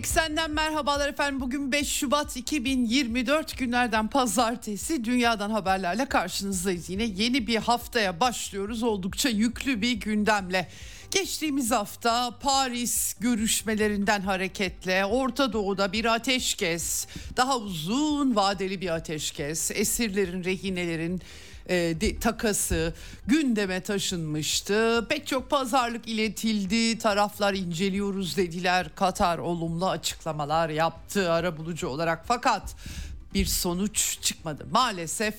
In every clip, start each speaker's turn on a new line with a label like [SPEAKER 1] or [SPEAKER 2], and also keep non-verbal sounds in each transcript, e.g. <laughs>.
[SPEAKER 1] Eksenden merhabalar efendim. Bugün 5 Şubat 2024 günlerden pazartesi dünyadan haberlerle karşınızdayız. Yine yeni bir haftaya başlıyoruz oldukça yüklü bir gündemle. Geçtiğimiz hafta Paris görüşmelerinden hareketle Orta Doğu'da bir ateşkes, daha uzun vadeli bir ateşkes, esirlerin, rehinelerin e, de, takası gündeme taşınmıştı. Pek çok pazarlık iletildi. Taraflar inceliyoruz dediler. Katar olumlu açıklamalar yaptı arabulucu olarak fakat bir sonuç çıkmadı. Maalesef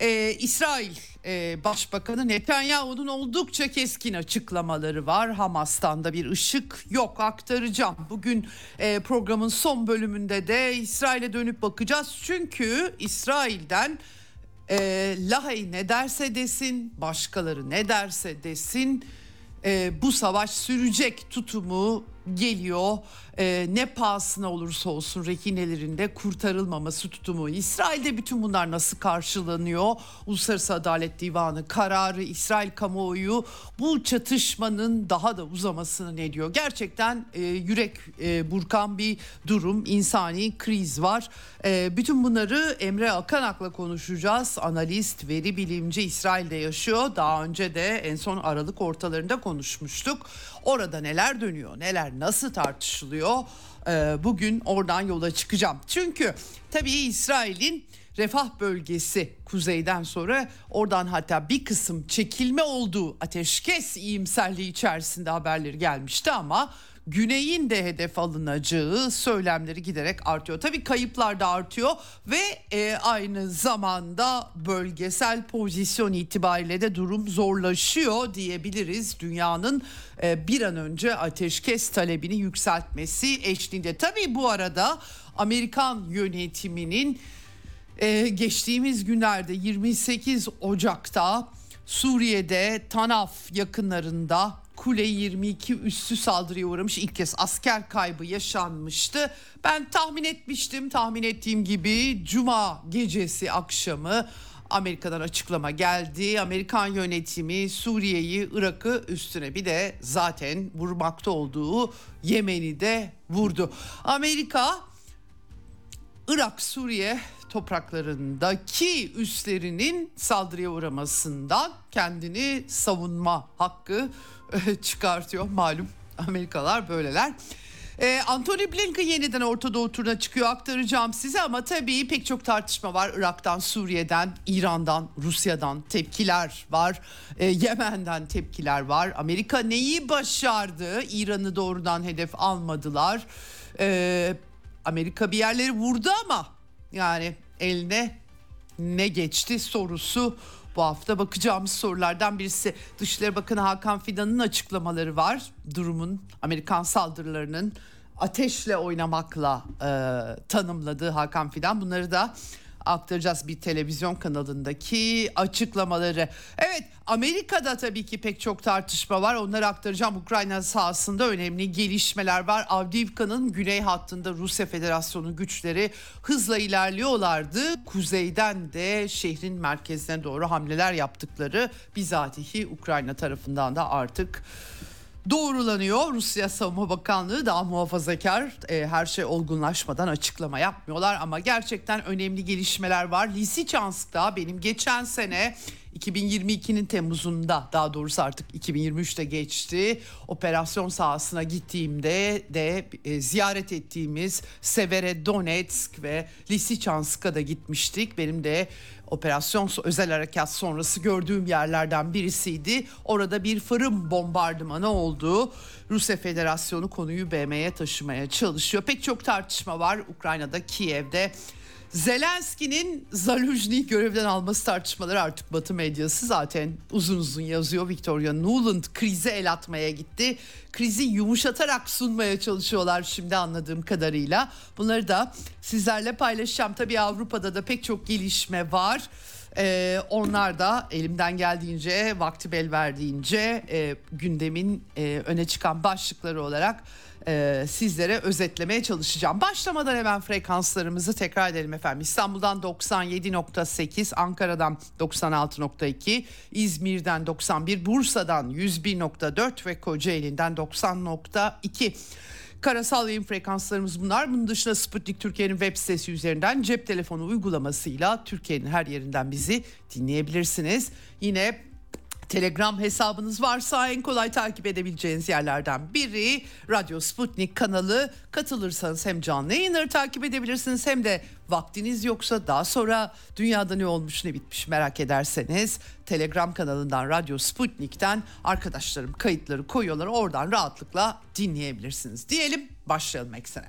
[SPEAKER 1] e, İsrail e, Başbakanı Netanyahu'nun oldukça keskin açıklamaları var. Hamas'tan da bir ışık yok aktaracağım. Bugün e, programın son bölümünde de İsrail'e dönüp bakacağız. Çünkü İsrail'den e, Lahey ne derse desin, başkaları ne derse desin e, bu savaş sürecek tutumu geliyor. E, ne pahasına olursa olsun rehinelerinde kurtarılmaması tutumu. İsrail'de bütün bunlar nasıl karşılanıyor? Uluslararası Adalet Divanı kararı, İsrail kamuoyu bu çatışmanın daha da uzamasını ne diyor? Gerçekten e, yürek e, burkan bir durum, insani kriz var. E, bütün bunları Emre Akanak'la konuşacağız. Analist, veri bilimci İsrail'de yaşıyor. Daha önce de en son Aralık ortalarında konuşmuştuk. Orada neler dönüyor, neler nasıl tartışılıyor? Ee, bugün oradan yola çıkacağım. Çünkü tabii İsrail'in refah bölgesi kuzeyden sonra oradan hatta bir kısım çekilme olduğu ateşkes iyimserliği içerisinde haberleri gelmişti ama güneyin de hedef alınacağı söylemleri giderek artıyor. Tabii kayıplar da artıyor ve e, aynı zamanda bölgesel pozisyon itibariyle de durum zorlaşıyor diyebiliriz. Dünyanın e, bir an önce ateşkes talebini yükseltmesi eşliğinde. Tabii bu arada Amerikan yönetiminin e, geçtiğimiz günlerde 28 Ocak'ta Suriye'de Tanaf yakınlarında Kule 22 üssü saldırıya uğramış ilk kez asker kaybı yaşanmıştı. Ben tahmin etmiştim tahmin ettiğim gibi cuma gecesi akşamı Amerika'dan açıklama geldi. Amerikan yönetimi Suriye'yi, Irak'ı üstüne bir de zaten vurmakta olduğu Yemen'i de vurdu. Amerika Irak, Suriye topraklarındaki üslerinin saldırıya uğramasından kendini savunma hakkı <laughs> çıkartıyor. Malum Amerikalılar böyleler. Ee, Anthony Blinken yeniden Orta Doğu turuna çıkıyor aktaracağım size ama tabii pek çok tartışma var. Irak'tan, Suriye'den, İran'dan, Rusya'dan tepkiler var. Ee, Yemen'den tepkiler var. Amerika neyi başardı? İran'ı doğrudan hedef almadılar. Ee, Amerika bir yerleri vurdu ama yani eline ne geçti sorusu bu hafta bakacağımız sorulardan birisi. Dışişleri Bakanı Hakan Fidan'ın açıklamaları var. Durumun Amerikan saldırılarının ateşle oynamakla e, tanımladığı Hakan Fidan. Bunları da aktaracağız bir televizyon kanalındaki açıklamaları. Evet Amerika'da tabii ki pek çok tartışma var. Onları aktaracağım. Ukrayna sahasında önemli gelişmeler var. Avdiivka'nın güney hattında Rusya Federasyonu güçleri hızla ilerliyorlardı. Kuzeyden de şehrin merkezine doğru hamleler yaptıkları bizatihi Ukrayna tarafından da artık doğrulanıyor. Rusya Savunma Bakanlığı daha muhafazakar e, her şey olgunlaşmadan açıklama yapmıyorlar ama gerçekten önemli gelişmeler var. Lysychansk'ta benim geçen sene 2022'nin Temmuz'unda daha doğrusu artık 2023'te geçti. Operasyon sahasına gittiğimde de e, ziyaret ettiğimiz Severodonetsk ve Lysychansk'a da gitmiştik. Benim de operasyon özel harekat sonrası gördüğüm yerlerden birisiydi. Orada bir fırın bombardımanı oldu. Rusya Federasyonu konuyu BM'ye taşımaya çalışıyor. Pek çok tartışma var Ukrayna'da, Kiev'de Zelenski'nin Zaluzhny görevden alması tartışmaları artık Batı medyası zaten uzun uzun yazıyor. Victoria Nuland krize el atmaya gitti. Krizi yumuşatarak sunmaya çalışıyorlar şimdi anladığım kadarıyla. Bunları da sizlerle paylaşacağım. Tabii Avrupa'da da pek çok gelişme var. Ee, onlar da elimden geldiğince, vakti bel verdiğince e, gündemin e, öne çıkan başlıkları olarak e, sizlere özetlemeye çalışacağım. Başlamadan hemen frekanslarımızı tekrar edelim efendim. İstanbul'dan 97.8, Ankara'dan 96.2, İzmir'den 91, Bursa'dan 101.4 ve Kocaeli'nden 90.2. Karasal yayın frekanslarımız bunlar. Bunun dışında Sputnik Türkiye'nin web sitesi üzerinden cep telefonu uygulamasıyla Türkiye'nin her yerinden bizi dinleyebilirsiniz. Yine Telegram hesabınız varsa en kolay takip edebileceğiniz yerlerden biri Radyo Sputnik kanalı. Katılırsanız hem canlı yayınları takip edebilirsiniz hem de vaktiniz yoksa daha sonra dünyada ne olmuş ne bitmiş merak ederseniz Telegram kanalından Radyo Sputnik'ten arkadaşlarım kayıtları koyuyorlar oradan rahatlıkla dinleyebilirsiniz. Diyelim başlayalım eksene.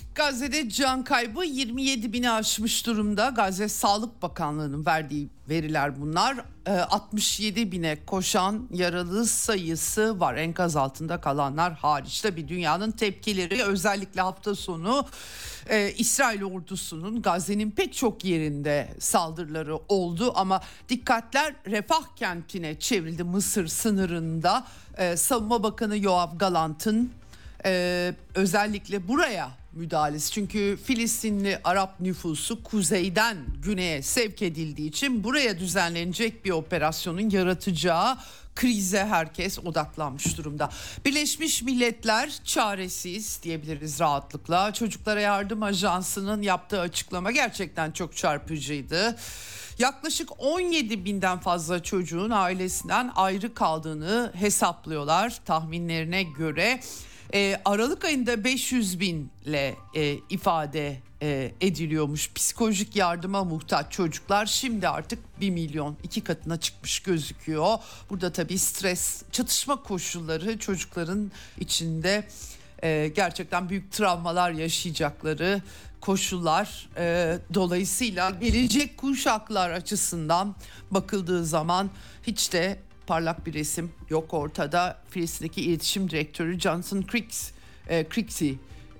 [SPEAKER 1] Gazze'de can kaybı 27 bini aşmış durumda. Gazze Sağlık Bakanlığı'nın verdiği veriler bunlar. 67 ee, bine koşan yaralı sayısı var. Enkaz altında kalanlar hariç. Tabii dünyanın tepkileri özellikle hafta sonu e, İsrail ordusunun Gazze'nin pek çok yerinde saldırıları oldu. Ama dikkatler Refah kentine çevrildi Mısır sınırında. E, Savunma Bakanı Yoav Galant'ın e, özellikle buraya müdahalesi. Çünkü Filistinli Arap nüfusu kuzeyden güneye sevk edildiği için buraya düzenlenecek bir operasyonun yaratacağı krize herkes odaklanmış durumda. Birleşmiş Milletler çaresiz diyebiliriz rahatlıkla. Çocuklara Yardım Ajansı'nın yaptığı açıklama gerçekten çok çarpıcıydı. Yaklaşık 17 binden fazla çocuğun ailesinden ayrı kaldığını hesaplıyorlar tahminlerine göre. E, Aralık ayında 500 binle e, ifade e, ediliyormuş psikolojik yardıma muhtaç çocuklar şimdi artık 1 milyon iki katına çıkmış gözüküyor. Burada tabii stres çatışma koşulları çocukların içinde e, gerçekten büyük travmalar yaşayacakları koşullar e, dolayısıyla gelecek kuşaklar açısından bakıldığı zaman hiç de parlak bir resim yok ortada. Filistin'deki iletişim direktörü Johnson Cricks, e, Cricksy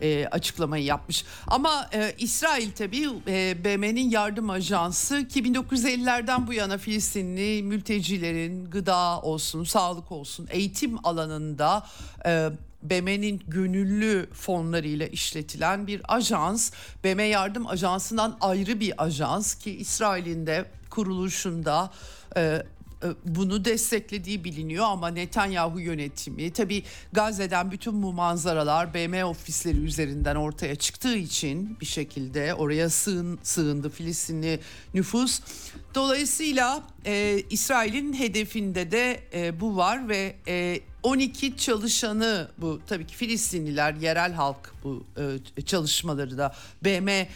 [SPEAKER 1] e, açıklamayı yapmış. Ama e, İsrail tabii e, BM'nin yardım ajansı ki 1950'lerden bu yana Filistinli mültecilerin gıda olsun, sağlık olsun, eğitim alanında e, BM'nin gönüllü fonlarıyla işletilen bir ajans. BM Yardım Ajansı'ndan ayrı bir ajans ki İsrail'in de kuruluşunda e, bunu desteklediği biliniyor ama Netanyahu yönetimi tabi Gazze'den bütün bu manzaralar BM ofisleri üzerinden ortaya çıktığı için bir şekilde oraya sığın, sığındı Filistinli nüfus. Dolayısıyla e, İsrail'in hedefinde de e, bu var ve e, 12 çalışanı bu tabii ki Filistinliler yerel halk bu e, çalışmaları da BM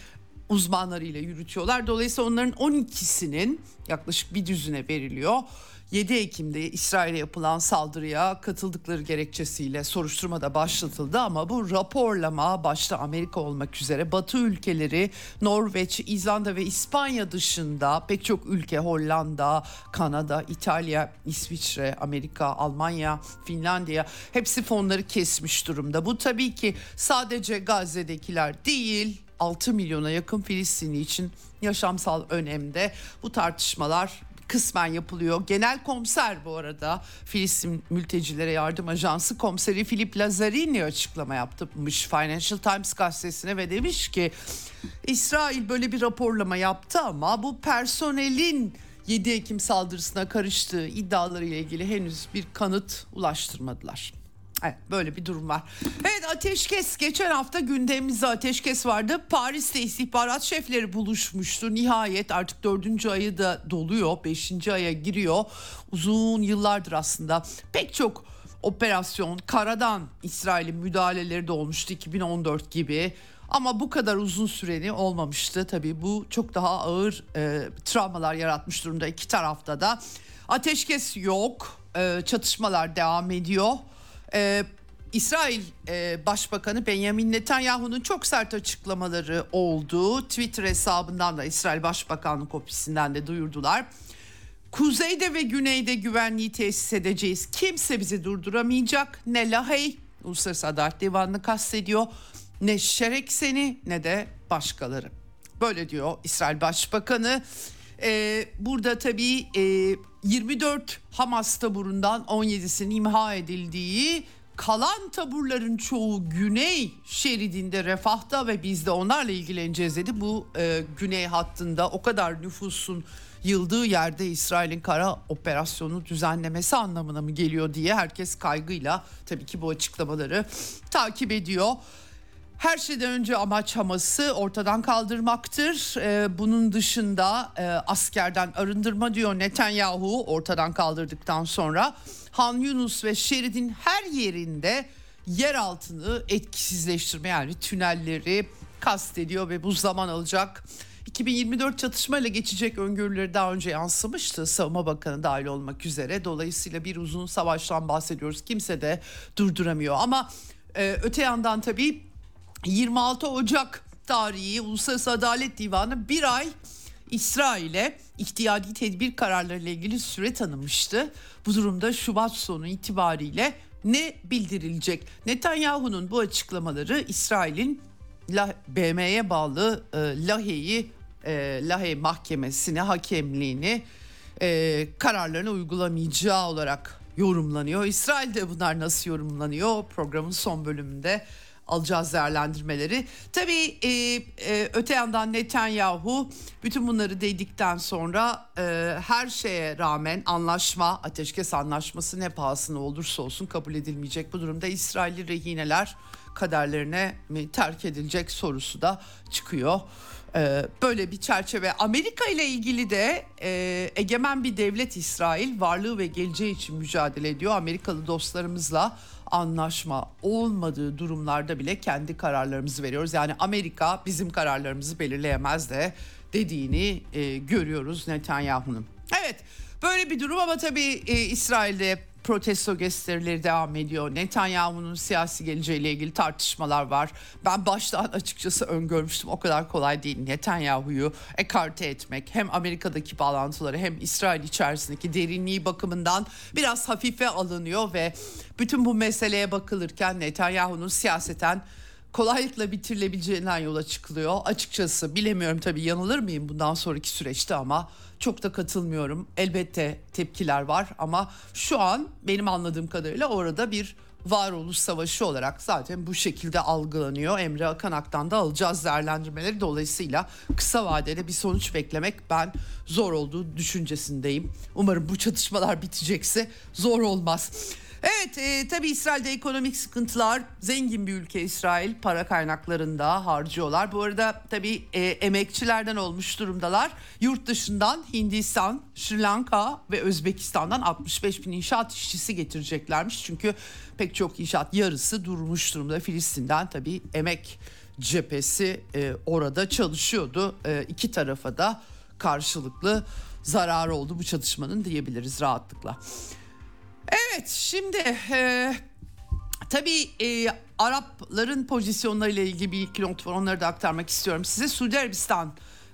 [SPEAKER 1] uzmanlarıyla yürütüyorlar. Dolayısıyla onların 12'sinin yaklaşık bir düzüne veriliyor. 7 Ekim'de İsrail'e yapılan saldırıya katıldıkları gerekçesiyle soruşturma da başlatıldı ama bu raporlama başta Amerika olmak üzere Batı ülkeleri Norveç, İzlanda ve İspanya dışında pek çok ülke Hollanda, Kanada, İtalya, İsviçre, Amerika, Almanya, Finlandiya hepsi fonları kesmiş durumda. Bu tabii ki sadece Gazze'dekiler değil 6 milyona yakın Filistinli için yaşamsal önemde. Bu tartışmalar kısmen yapılıyor. Genel komiser bu arada Filistin Mültecilere Yardım Ajansı komiseri Philip Lazzarini açıklama yapmış Financial Times gazetesine ve demiş ki İsrail böyle bir raporlama yaptı ama bu personelin 7 Ekim saldırısına karıştığı iddiaları ile ilgili henüz bir kanıt ulaştırmadılar. Evet, böyle bir durum var. Evet ateşkes geçen hafta gündemimizde ateşkes vardı. Paris'te istihbarat şefleri buluşmuştu. Nihayet artık dördüncü ayı da doluyor. Beşinci aya giriyor. Uzun yıllardır aslında pek çok operasyon karadan İsrail'in müdahaleleri de olmuştu 2014 gibi. Ama bu kadar uzun süreni olmamıştı. Tabii bu çok daha ağır e, travmalar yaratmış durumda iki tarafta da. Ateşkes yok. E, çatışmalar devam ediyor. Ee, İsrail e, Başbakanı Benjamin Netanyahu'nun çok sert açıklamaları oldu. Twitter hesabından da İsrail Başbakanlık ofisinden de duyurdular. Kuzeyde ve güneyde güvenliği tesis edeceğiz. Kimse bizi durduramayacak. Ne Lahey, Uluslararası Adalet Divanı'nı kastediyor. Ne Şerekseni ne de başkaları. Böyle diyor İsrail Başbakanı. Ee, burada tabii e, 24 Hamas taburundan 17'sinin imha edildiği kalan taburların çoğu güney şeridinde refahta ve biz de onlarla ilgileneceğiz dedi. Bu e, güney hattında o kadar nüfusun yıldığı yerde İsrail'in kara operasyonu düzenlemesi anlamına mı geliyor diye herkes kaygıyla tabii ki bu açıklamaları takip ediyor. Her şeyden önce amaç Hamas'ı ortadan kaldırmaktır. Ee, bunun dışında e, askerden arındırma diyor Netanyahu ortadan kaldırdıktan sonra. Han Yunus ve şeridin her yerinde yer altını etkisizleştirme yani tünelleri kastediyor ve bu zaman alacak. 2024 çatışmayla geçecek öngörüleri daha önce yansımıştı Savunma Bakanı dahil olmak üzere. Dolayısıyla bir uzun savaştan bahsediyoruz. Kimse de durduramıyor ama e, öte yandan tabii 26 Ocak tarihi Uluslararası Adalet Divanı bir ay İsrail'e ihtiyadi tedbir kararları ile ilgili süre tanımıştı. Bu durumda Şubat sonu itibariyle ne bildirilecek? Netanyahu'nun bu açıklamaları İsrail'in BM'ye bağlı e, Lahey'i e, Lahey Mahkemesi'ne hakemliğini e, kararlarını uygulamayacağı olarak yorumlanıyor. İsrail'de bunlar nasıl yorumlanıyor? Programın son bölümünde alacağız değerlendirmeleri. Tabii e, e, öte yandan Netanyahu bütün bunları dedikten sonra e, her şeye rağmen anlaşma, ateşkes anlaşması ne pahasına olursa olsun kabul edilmeyecek. Bu durumda İsrailli rehineler kaderlerine mi terk edilecek sorusu da çıkıyor. Ee, böyle bir çerçeve. Amerika ile ilgili de e, egemen bir devlet İsrail varlığı ve geleceği için mücadele ediyor. Amerikalı dostlarımızla anlaşma olmadığı durumlarda bile kendi kararlarımızı veriyoruz. Yani Amerika bizim kararlarımızı belirleyemez de dediğini e, görüyoruz Netanyahu'nun. Evet böyle bir durum ama tabii e, İsrail'de protesto gösterileri devam ediyor. Netanyahu'nun siyasi geleceğiyle ilgili tartışmalar var. Ben baştan açıkçası öngörmüştüm. O kadar kolay değil Netanyahu'yu ekarte etmek. Hem Amerika'daki bağlantıları hem İsrail içerisindeki derinliği bakımından biraz hafife alınıyor ve bütün bu meseleye bakılırken Netanyahu'nun siyaseten kolaylıkla bitirilebileceğinden yola çıkılıyor. Açıkçası bilemiyorum tabii yanılır mıyım bundan sonraki süreçte ama çok da katılmıyorum. Elbette tepkiler var ama şu an benim anladığım kadarıyla orada bir varoluş savaşı olarak zaten bu şekilde algılanıyor. Emre Akanak'tan da alacağız değerlendirmeleri. Dolayısıyla kısa vadede bir sonuç beklemek ben zor olduğu düşüncesindeyim. Umarım bu çatışmalar bitecekse zor olmaz. Evet e, tabii İsrail'de ekonomik sıkıntılar zengin bir ülke İsrail para kaynaklarında harcıyorlar. Bu arada tabii e, emekçilerden olmuş durumdalar. Yurt dışından Hindistan, Sri Lanka ve Özbekistan'dan 65 bin inşaat işçisi getireceklermiş. Çünkü pek çok inşaat yarısı durmuş durumda. Filistin'den tabii emek cephesi e, orada çalışıyordu. E, iki tarafa da karşılıklı zarar oldu bu çatışmanın diyebiliriz rahatlıkla. Evet şimdi e, tabii e, Arapların pozisyonlarıyla ilgili bir iki not var onları da aktarmak istiyorum size. Suudi Arabistan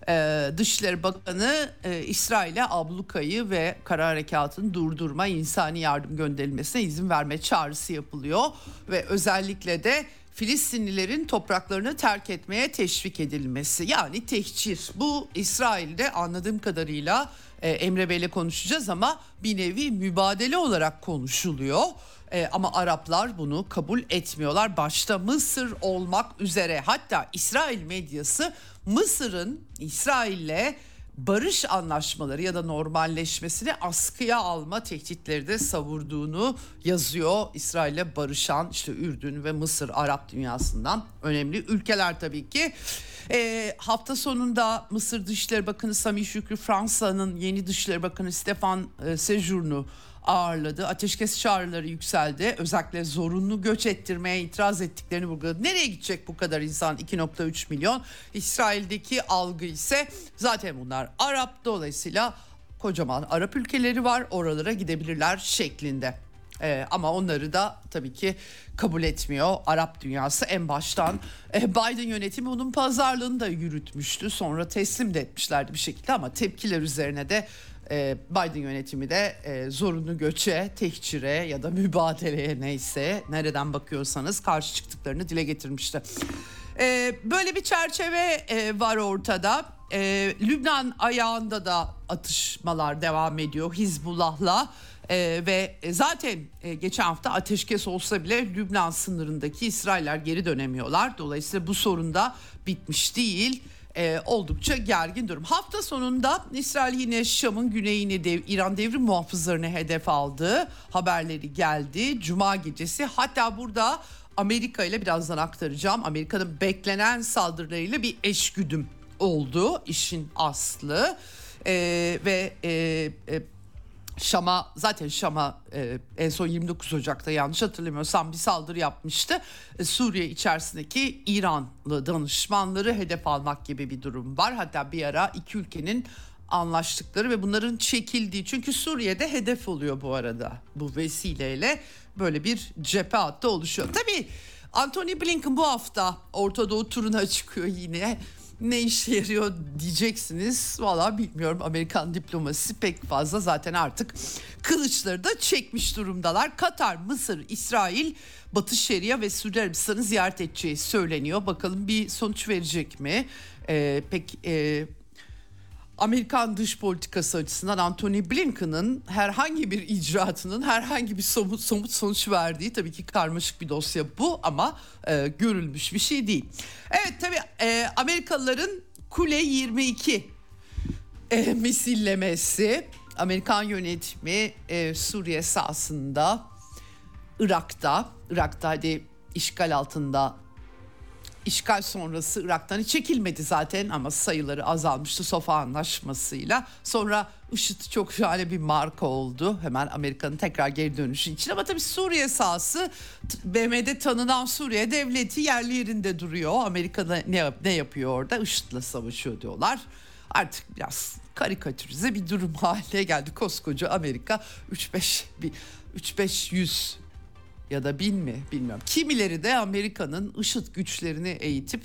[SPEAKER 1] e, Dışişleri Bakanı e, İsrail'e ablukayı ve kara harekatını durdurma, insani yardım gönderilmesine izin verme çağrısı yapılıyor. Ve özellikle de Filistinlilerin topraklarını terk etmeye teşvik edilmesi yani tehcir. Bu İsrail'de anladığım kadarıyla e, Emre Bey'le konuşacağız ama bir nevi mübadele olarak konuşuluyor. E, ama Araplar bunu kabul etmiyorlar. Başta Mısır olmak üzere hatta İsrail medyası Mısır'ın İsrail'le barış anlaşmaları ya da normalleşmesini askıya alma tehditleri de savurduğunu yazıyor. İsrail'le barışan işte Ürdün ve Mısır Arap dünyasından önemli ülkeler tabii ki. E, hafta sonunda Mısır Dışişleri Bakanı Sami Şükrü Fransa'nın yeni Dışişleri Bakanı Stefan e, Sejourne'u ağırladı. Ateşkes çağrıları yükseldi. Özellikle zorunlu göç ettirmeye itiraz ettiklerini vurguladı. Nereye gidecek bu kadar insan? 2.3 milyon. İsrail'deki algı ise zaten bunlar Arap dolayısıyla kocaman Arap ülkeleri var. Oralara gidebilirler şeklinde. Ee, ama onları da tabii ki kabul etmiyor Arap dünyası en baştan. E, Biden yönetimi onun pazarlığını da yürütmüştü. Sonra teslim de etmişlerdi bir şekilde ama tepkiler üzerine de e, Biden yönetimi de e, zorunlu göçe, tehcire ya da mübadeleye neyse nereden bakıyorsanız karşı çıktıklarını dile getirmişti. E, böyle bir çerçeve e, var ortada. E, Lübnan ayağında da atışmalar devam ediyor Hizbullah'la. Ee, ve zaten e, geçen hafta ateşkes olsa bile Lübnan sınırındaki İsrailler geri dönemiyorlar. Dolayısıyla bu sorun da bitmiş değil. Ee, oldukça gergin durum. Hafta sonunda İsrail yine Şam'ın güneyini dev, İran devrim muhafızlarını hedef aldı. Haberleri geldi. Cuma gecesi hatta burada Amerika ile birazdan aktaracağım. Amerika'nın beklenen saldırılarıyla bir eşgüdüm oldu işin aslı. Ee, ve e, e, Şam'a zaten Şam'a e, en son 29 Ocak'ta yanlış hatırlamıyorsam bir saldırı yapmıştı. E, Suriye içerisindeki İranlı danışmanları hedef almak gibi bir durum var. Hatta bir ara iki ülkenin anlaştıkları ve bunların çekildiği çünkü Suriye'de hedef oluyor bu arada bu vesileyle böyle bir cephe hattı oluşuyor. Tabii Anthony Blinken bu hafta Orta Doğu turuna <laughs> çıkıyor yine ne işe yarıyor diyeceksiniz. Valla bilmiyorum Amerikan diplomasisi pek fazla zaten artık kılıçları da çekmiş durumdalar. Katar, Mısır, İsrail, Batı Şeria ve Suudi Arabistan'ı ziyaret edeceği söyleniyor. Bakalım bir sonuç verecek mi? Ee, pek e, Amerikan dış politikası açısından Anthony Blinken'ın herhangi bir icraatının herhangi bir somut, somut sonuç verdiği tabii ki karmaşık bir dosya bu ama e, görülmüş bir şey değil. Evet tabii e, Amerikalıların Kule 22 e, misillemesi Amerikan yönetimi e, Suriye sahasında Irak'ta Irak'ta hadi işgal altında işgal sonrası Irak'tan çekilmedi zaten ama sayıları azalmıştı Sofa Anlaşması'yla. Sonra IŞİD çok şahane bir marka oldu. Hemen Amerika'nın tekrar geri dönüşü için ama tabii Suriye sahası BM'de tanınan Suriye devleti yerli yerinde duruyor. Amerika'da ne, ne yapıyor orada? IŞİD'le savaşıyor diyorlar. Artık biraz karikatürize bir durum <laughs> haline geldi. Koskoca Amerika 3-5 bir 3-5 yüz ya da bin mi bilmiyorum. Kimileri de Amerika'nın IŞİD güçlerini eğitip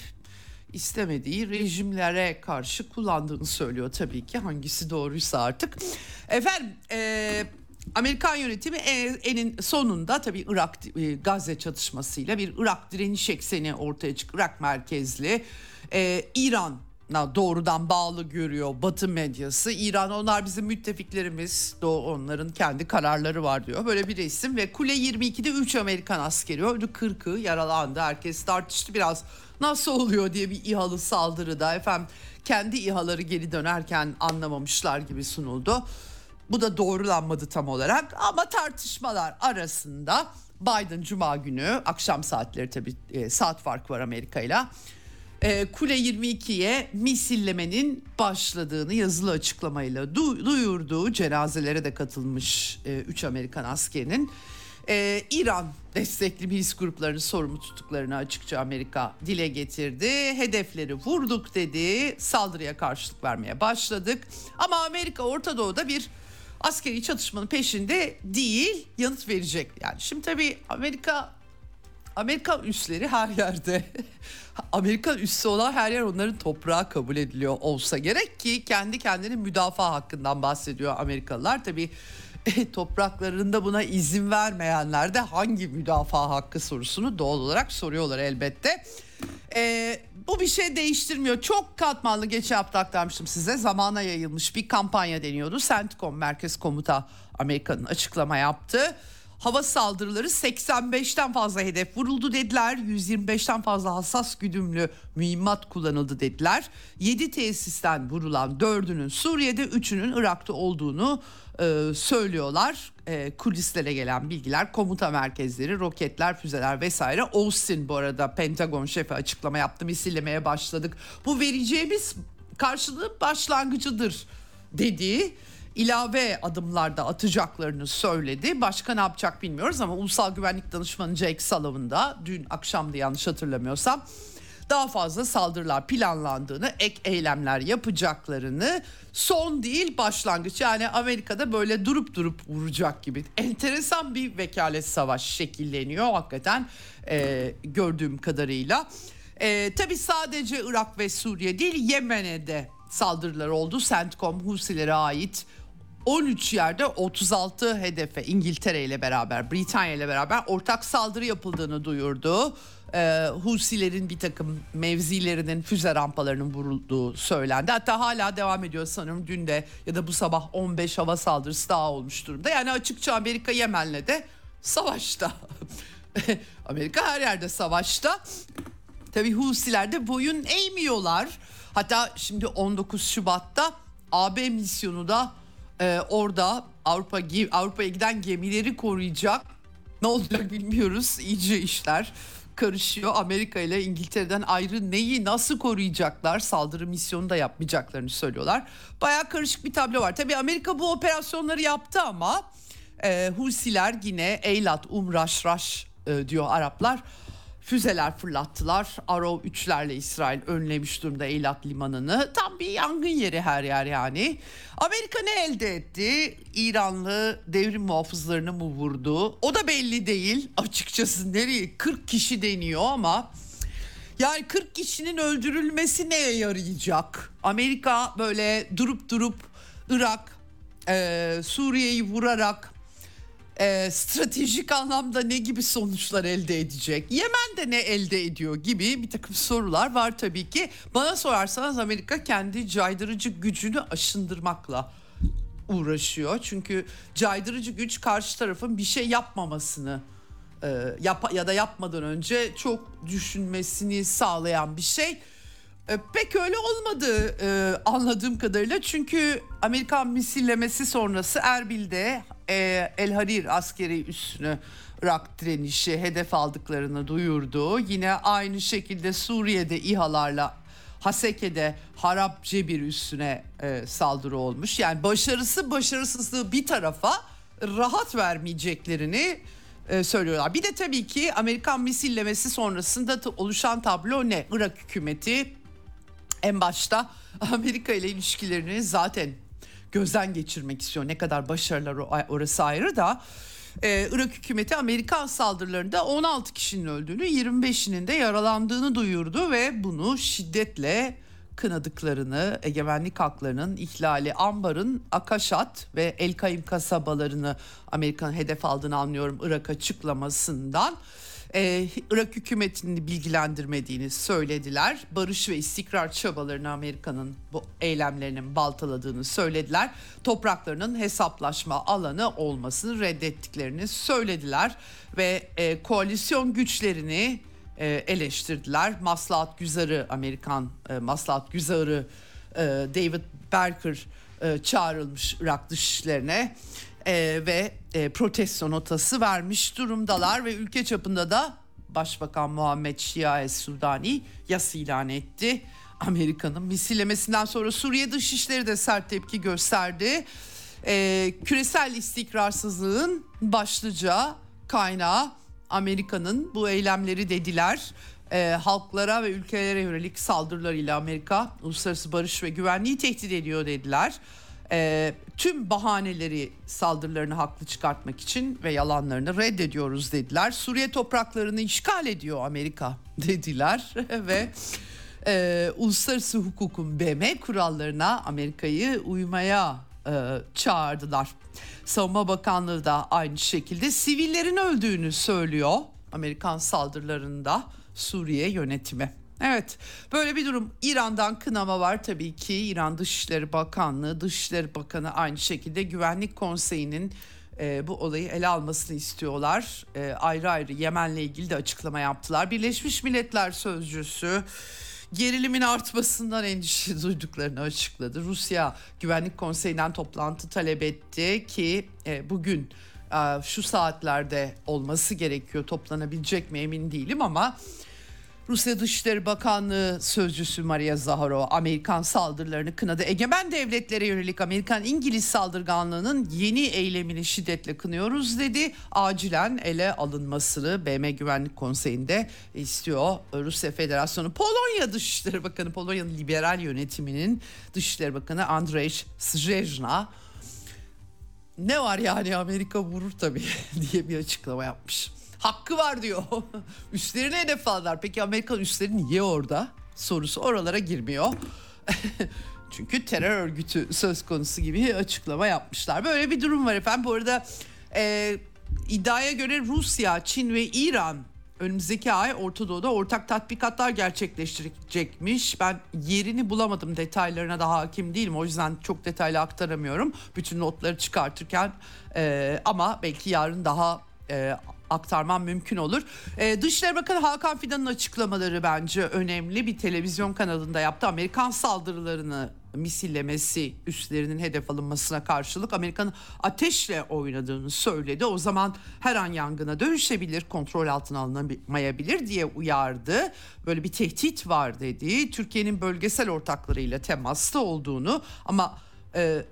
[SPEAKER 1] istemediği rejimlere karşı kullandığını söylüyor tabii ki hangisi doğruysa artık. Efendim e, Amerikan yönetimi enin sonunda tabii Irak e, Gazze çatışmasıyla bir Irak direniş ekseni ortaya çıktı. Irak merkezli e, İran doğrudan bağlı görüyor Batı medyası. İran onlar bizim müttefiklerimiz. Onların kendi kararları var diyor. Böyle bir resim ve Kule 22'de 3 Amerikan askeri öldü. 40'ı yaralandı. Herkes tartıştı biraz nasıl oluyor diye bir İHA'lı saldırıda efendim kendi İHA'ları geri dönerken anlamamışlar gibi sunuldu. Bu da doğrulanmadı tam olarak ama tartışmalar arasında Biden Cuma günü akşam saatleri tabii e, saat farkı var Amerika ile e, Kule 22'ye misillemenin başladığını yazılı açıklamayla du- duyurduğu cenazelere de katılmış 3 e, Amerikan askerinin e, İran destekli milis gruplarını sorumlu tuttuklarını açıkça Amerika dile getirdi. Hedefleri vurduk dedi. Saldırıya karşılık vermeye başladık. Ama Amerika Orta Doğu'da bir askeri çatışmanın peşinde değil yanıt verecek. Yani şimdi tabii Amerika Amerikan üsleri her yerde. <laughs> Amerikan üssü olan her yer onların toprağı kabul ediliyor olsa gerek ki kendi kendinin müdafaa hakkından bahsediyor Amerikalılar. Tabii e, topraklarında buna izin vermeyenler de hangi müdafaa hakkı sorusunu doğal olarak soruyorlar elbette. E, bu bir şey değiştirmiyor. Çok katmanlı geçen hafta aktarmıştım size. Zamana yayılmış bir kampanya deniyordu. CENTCOM Merkez Komuta Amerika'nın açıklama yaptı hava saldırıları 85'ten fazla hedef vuruldu dediler. 125'ten fazla hassas güdümlü mühimmat kullanıldı dediler. 7 tesisten vurulan 4'ünün Suriye'de 3'ünün Irak'ta olduğunu e, söylüyorlar. E, kulislere gelen bilgiler, komuta merkezleri, roketler, füzeler vesaire. Austin bu arada Pentagon şefi açıklama yaptı. Misillemeye başladık. Bu vereceğimiz karşılığı başlangıcıdır dediği ilave adımlarda atacaklarını söyledi. Başka ne yapacak bilmiyoruz ama Ulusal Güvenlik Danışmanı Jake Sullivan da dün akşamdı yanlış hatırlamıyorsam daha fazla saldırılar planlandığını, ek eylemler yapacaklarını son değil başlangıç. Yani Amerika'da böyle durup durup vuracak gibi enteresan bir vekalet savaş şekilleniyor hakikaten e, gördüğüm kadarıyla. E, tabii sadece Irak ve Suriye değil Yemen'e de saldırılar oldu. CENTCOM Husilere ait 13 yerde 36 hedefe İngiltere ile beraber Britanya ile beraber ortak saldırı yapıldığını duyurdu. Ee, Husilerin bir takım mevzilerinin füze rampalarının vurulduğu söylendi. Hatta hala devam ediyor sanırım dün de ya da bu sabah 15 hava saldırısı daha olmuş durumda. Yani açıkça Amerika Yemen'le de savaşta. <laughs> Amerika her yerde savaşta. Tabii Husiler de boyun eğmiyorlar. Hatta şimdi 19 Şubat'ta AB misyonu da e, orada Avrupa Avrupa'ya giden gemileri koruyacak. Ne olacak bilmiyoruz. İyice işler karışıyor. Amerika ile İngiltere'den ayrı neyi nasıl koruyacaklar? Saldırı misyonu da yapmayacaklarını söylüyorlar. Baya karışık bir tablo var. Tabii Amerika bu operasyonları yaptı ama e, Husiler yine Eylat, Umraş, Raş e, diyor Araplar füzeler fırlattılar. Arrow 3'lerle İsrail önlemiş durumda Eylat Limanı'nı. Tam bir yangın yeri her yer yani. Amerika ne elde etti? İranlı devrim muhafızlarını mı vurdu? O da belli değil açıkçası. Nereye? 40 kişi deniyor ama... Yani 40 kişinin öldürülmesi neye yarayacak? Amerika böyle durup durup Irak, e, Suriye'yi vurarak e, stratejik anlamda ne gibi sonuçlar elde edecek? Yemen de ne elde ediyor gibi bir takım sorular var tabii ki. Bana sorarsanız Amerika kendi caydırıcı gücünü aşındırmakla uğraşıyor. Çünkü caydırıcı güç karşı tarafın bir şey yapmamasını e, yap ya da yapmadan önce çok düşünmesini sağlayan bir şey. E, pek öyle olmadı e, anladığım kadarıyla çünkü Amerikan misillemesi sonrası Erbil'de e, El Harir askeri üssünü Irak direnişi hedef aldıklarını duyurdu. Yine aynı şekilde Suriye'de İHA'larla Haseke'de Harap Cebir üssüne e, saldırı olmuş. Yani başarısı başarısızlığı bir tarafa rahat vermeyeceklerini e, söylüyorlar. Bir de tabii ki Amerikan misillemesi sonrasında oluşan tablo ne? Irak hükümeti en başta <laughs> Amerika ile ilişkilerini zaten gözden geçirmek istiyor. Ne kadar başarılar orası ayrı da ee, Irak hükümeti Amerikan saldırılarında 16 kişinin öldüğünü 25'inin de yaralandığını duyurdu ve bunu şiddetle kınadıklarını, egemenlik haklarının ihlali Ambar'ın Akaşat ve El Kaim kasabalarını Amerikan hedef aldığını anlıyorum Irak açıklamasından e, Irak hükümetini bilgilendirmediğini söylediler. Barış ve istikrar çabalarını Amerika'nın bu eylemlerinin baltaladığını söylediler. Topraklarının hesaplaşma alanı olmasını reddettiklerini söylediler ve e, koalisyon güçlerini e, eleştirdiler. Maslahat Güzarı Amerikan e, Maslahat Güzarı e, David Barker e, çağrılmış Irak dışişlerine e, ve e, protesto notası vermiş durumdalar ve ülke çapında da Başbakan Muhammed Şia Sudani yas ilan etti. Amerika'nın misillemesinden sonra Suriye Dışişleri de sert tepki gösterdi. E, küresel istikrarsızlığın başlıca kaynağı Amerika'nın bu eylemleri dediler. E, halklara ve ülkelere yönelik saldırılarıyla Amerika uluslararası barış ve güvenliği tehdit ediyor dediler e, tüm bahaneleri saldırılarını haklı çıkartmak için ve yalanlarını reddediyoruz dediler. Suriye topraklarını işgal ediyor Amerika <laughs> dediler <laughs> ve e, uluslararası hukukun BM kurallarına Amerika'yı uymaya e, çağırdılar. Savunma Bakanlığı da aynı şekilde sivillerin öldüğünü söylüyor Amerikan saldırılarında Suriye yönetimi. Evet böyle bir durum İran'dan kınama var tabii ki İran Dışişleri Bakanlığı Dışişleri Bakanı aynı şekilde Güvenlik Konseyi'nin e, bu olayı ele almasını istiyorlar. E, ayrı ayrı Yemen'le ilgili de açıklama yaptılar. Birleşmiş Milletler Sözcüsü gerilimin artmasından endişe duyduklarını açıkladı. Rusya Güvenlik Konseyi'nden toplantı talep etti ki e, bugün e, şu saatlerde olması gerekiyor. Toplanabilecek mi emin değilim ama Rusya Dışişleri Bakanlığı Sözcüsü Maria Zaharova Amerikan saldırılarını kınadı. Egemen devletlere yönelik Amerikan İngiliz saldırganlığının yeni eylemini şiddetle kınıyoruz dedi. Acilen ele alınmasını BM Güvenlik Konseyi'nde istiyor Rusya Federasyonu. Polonya Dışişleri Bakanı Polonya'nın liberal yönetiminin Dışişleri Bakanı Andrzej Szejna ne var yani Amerika vurur tabii <laughs> diye bir açıklama yapmış hakkı var diyor. <laughs> Üstlerine hedef aldılar. Peki Amerikan üstleri niye orada? Sorusu oralara girmiyor. <laughs> Çünkü terör örgütü söz konusu gibi açıklama yapmışlar. Böyle bir durum var efendim. Bu arada e, iddiaya göre Rusya, Çin ve İran önümüzdeki ay Orta Doğu'da ortak tatbikatlar gerçekleştirecekmiş. Ben yerini bulamadım detaylarına da hakim değilim. O yüzden çok detaylı aktaramıyorum. Bütün notları çıkartırken e, ama belki yarın daha e, aktarmam mümkün olur. Ee, Dışişleri Bakanı Hakan Fidan'ın açıklamaları bence önemli. Bir televizyon kanalında yaptı. Amerikan saldırılarını misillemesi üstlerinin hedef alınmasına karşılık Amerika'nın ateşle oynadığını söyledi. O zaman her an yangına dönüşebilir, kontrol altına alınamayabilir diye uyardı. Böyle bir tehdit var dedi. Türkiye'nin bölgesel ortaklarıyla temasta olduğunu ama e,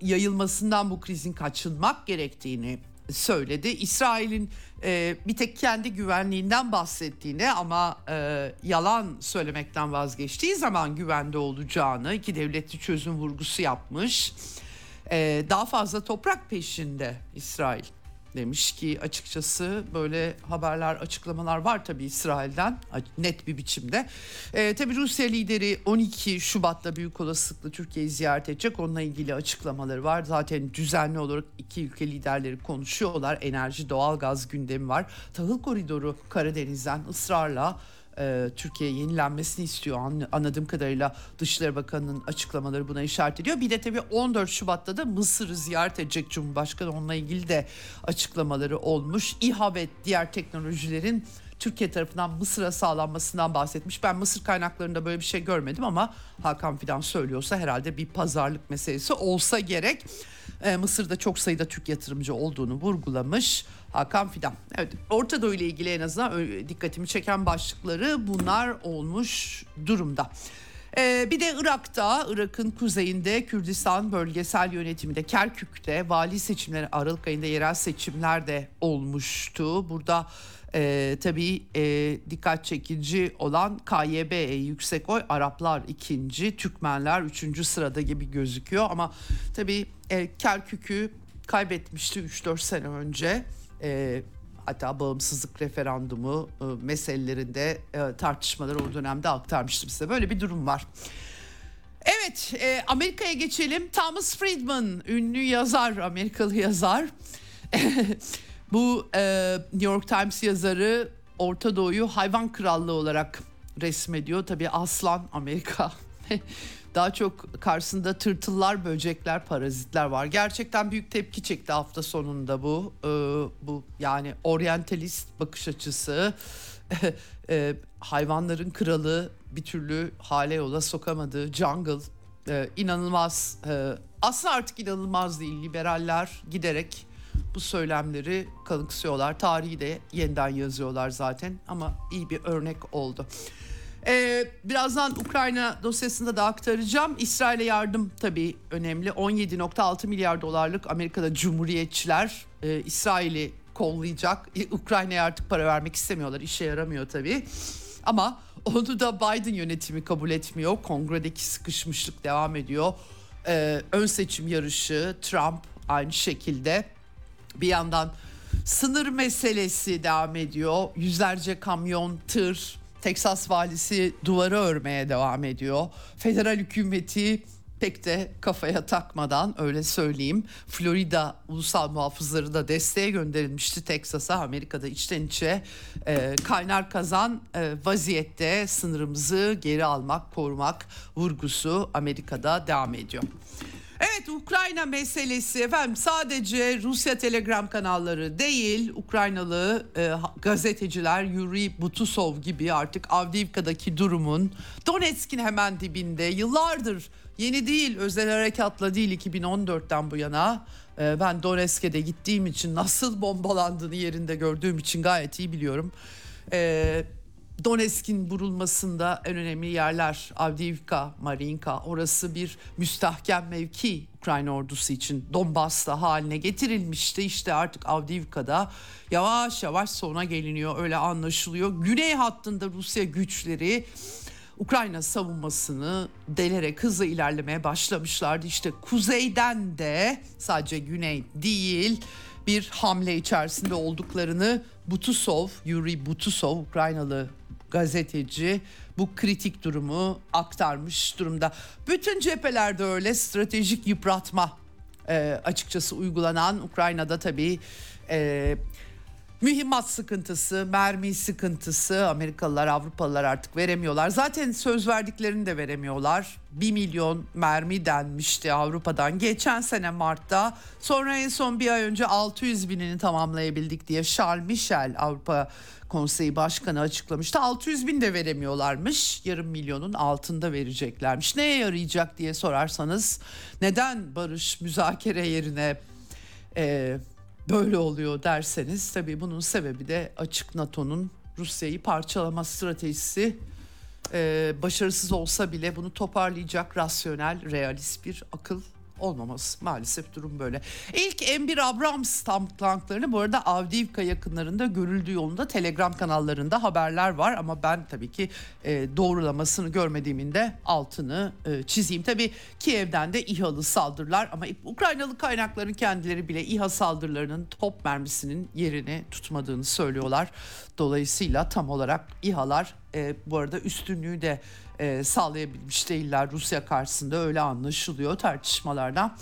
[SPEAKER 1] yayılmasından bu krizin kaçınmak gerektiğini söyledi. İsrail'in e, bir tek kendi güvenliğinden bahsettiğini ama e, yalan söylemekten vazgeçtiği zaman güvende olacağını iki devletli çözüm vurgusu yapmış. E, daha fazla toprak peşinde İsrail demiş ki açıkçası böyle haberler açıklamalar var tabii İsrail'den net bir biçimde. E, tabii Rusya lideri 12 Şubat'ta büyük olasılıkla Türkiye'yi ziyaret edecek. Onunla ilgili açıklamaları var. Zaten düzenli olarak iki ülke liderleri konuşuyorlar. Enerji, doğalgaz gündemi var. Tahıl koridoru Karadeniz'den ısrarla e, Türkiye yenilenmesini istiyor. anladığım kadarıyla Dışişleri Bakanı'nın açıklamaları buna işaret ediyor. Bir de tabii 14 Şubat'ta da Mısır'ı ziyaret edecek Cumhurbaşkanı. Onunla ilgili de açıklamaları olmuş. İHA ve diğer teknolojilerin Türkiye tarafından Mısır'a sağlanmasından bahsetmiş. Ben Mısır kaynaklarında böyle bir şey görmedim ama Hakan Fidan söylüyorsa herhalde bir pazarlık meselesi olsa gerek. Ee, Mısır'da çok sayıda Türk yatırımcı olduğunu vurgulamış. Hakan Fidan. Evet Orta Doğu ile ilgili en azından dikkatimi çeken başlıkları bunlar olmuş durumda. Ee, bir de Irak'ta, Irak'ın kuzeyinde Kürdistan bölgesel yönetiminde Kerkük'te vali seçimleri Aralık ayında yerel seçimler de olmuştu. Burada e, tabii e, dikkat çekici olan KYB yüksek oy Araplar ikinci, Türkmenler üçüncü sırada gibi gözüküyor. Ama tabii e, Kerkük'ü kaybetmişti 3-4 sene önce e, hatta bağımsızlık referandumu e, meselelerinde e, tartışmaları o dönemde aktarmıştım size. Böyle bir durum var. Evet e, Amerika'ya geçelim. Thomas Friedman ünlü yazar Amerikalı yazar. <laughs> Bu e, New York Times yazarı Orta Doğu'yu hayvan krallığı olarak resmediyor. Tabii aslan Amerika <laughs> Daha çok karşısında tırtıllar, böcekler, parazitler var. Gerçekten büyük tepki çekti hafta sonunda bu. Ee, bu yani oryantalist bakış açısı. ee, <laughs> hayvanların kralı bir türlü hale yola sokamadığı jungle ee, inanılmaz. Ee, aslında artık inanılmaz değil. Liberaller giderek bu söylemleri kanıksıyorlar. Tarihi de yeniden yazıyorlar zaten ama iyi bir örnek oldu. Ee, birazdan Ukrayna dosyasında da aktaracağım. İsrail'e yardım tabii önemli. 17.6 milyar dolarlık Amerika'da Cumhuriyetçiler e, İsrail'i kollayacak. E, Ukrayna'ya artık para vermek istemiyorlar. İşe yaramıyor tabii. Ama onu da Biden yönetimi kabul etmiyor. Kongredeki sıkışmışlık devam ediyor. Ee, ön seçim yarışı Trump aynı şekilde. Bir yandan sınır meselesi devam ediyor. Yüzlerce kamyon, tır, Teksas valisi duvarı örmeye devam ediyor. Federal hükümeti pek de kafaya takmadan öyle söyleyeyim. Florida ulusal muhafızları da desteğe gönderilmişti Teksas'a. Amerika'da içten içe e, kaynar kazan e, vaziyette sınırımızı geri almak, korumak vurgusu Amerika'da devam ediyor. Evet Ukrayna meselesi efendim sadece Rusya Telegram kanalları değil Ukraynalı e, gazeteciler Yuri Butusov gibi artık Avdiivka'daki durumun Donetsk'in hemen dibinde yıllardır yeni değil özel harekatla değil 2014'ten bu yana e, ben Donetsk'e de gittiğim için nasıl bombalandığını yerinde gördüğüm için gayet iyi biliyorum. Eee Donetsk'in vurulmasında en önemli yerler Avdiivka, Marinka orası bir müstahkem mevki Ukrayna ordusu için Donbas'ta haline getirilmişti. İşte artık Avdiivka'da yavaş yavaş sona geliniyor öyle anlaşılıyor. Güney hattında Rusya güçleri Ukrayna savunmasını delerek hızla ilerlemeye başlamışlardı. İşte kuzeyden de sadece güney değil bir hamle içerisinde olduklarını Butusov, Yuri Butusov Ukraynalı gazeteci bu kritik durumu aktarmış durumda. Bütün cephelerde öyle stratejik yıpratma e, açıkçası uygulanan Ukrayna'da tabii e, mühimmat sıkıntısı, mermi sıkıntısı Amerikalılar, Avrupalılar artık veremiyorlar. Zaten söz verdiklerini de veremiyorlar. 1 milyon mermi denmişti Avrupa'dan geçen sene Mart'ta. Sonra en son bir ay önce 600 binini tamamlayabildik diye Charles Michel Avrupa Konseyi Başkanı açıklamıştı. 600 bin de veremiyorlarmış. Yarım milyonun altında vereceklermiş. Neye yarayacak diye sorarsanız neden barış müzakere yerine e, böyle oluyor derseniz tabii bunun sebebi de açık NATO'nun Rusya'yı parçalama stratejisi. Ee, başarısız olsa bile bunu toparlayacak rasyonel, realist bir akıl olmaması. Maalesef durum böyle. İlk M1 Abrams tanklarını bu arada Avdiivka yakınlarında görüldüğü yolunda Telegram kanallarında haberler var ama ben tabii ki e, doğrulamasını görmediğimin de altını e, çizeyim. Tabii Kiev'den de İHA'lı saldırılar ama Ukraynalı kaynakların kendileri bile İHA saldırılarının top mermisinin yerini tutmadığını söylüyorlar. Dolayısıyla tam olarak İHA'lar e, bu arada üstünlüğü de e, sağlayabilmiş değiller Rusya karşısında öyle anlaşılıyor tartışmalardan.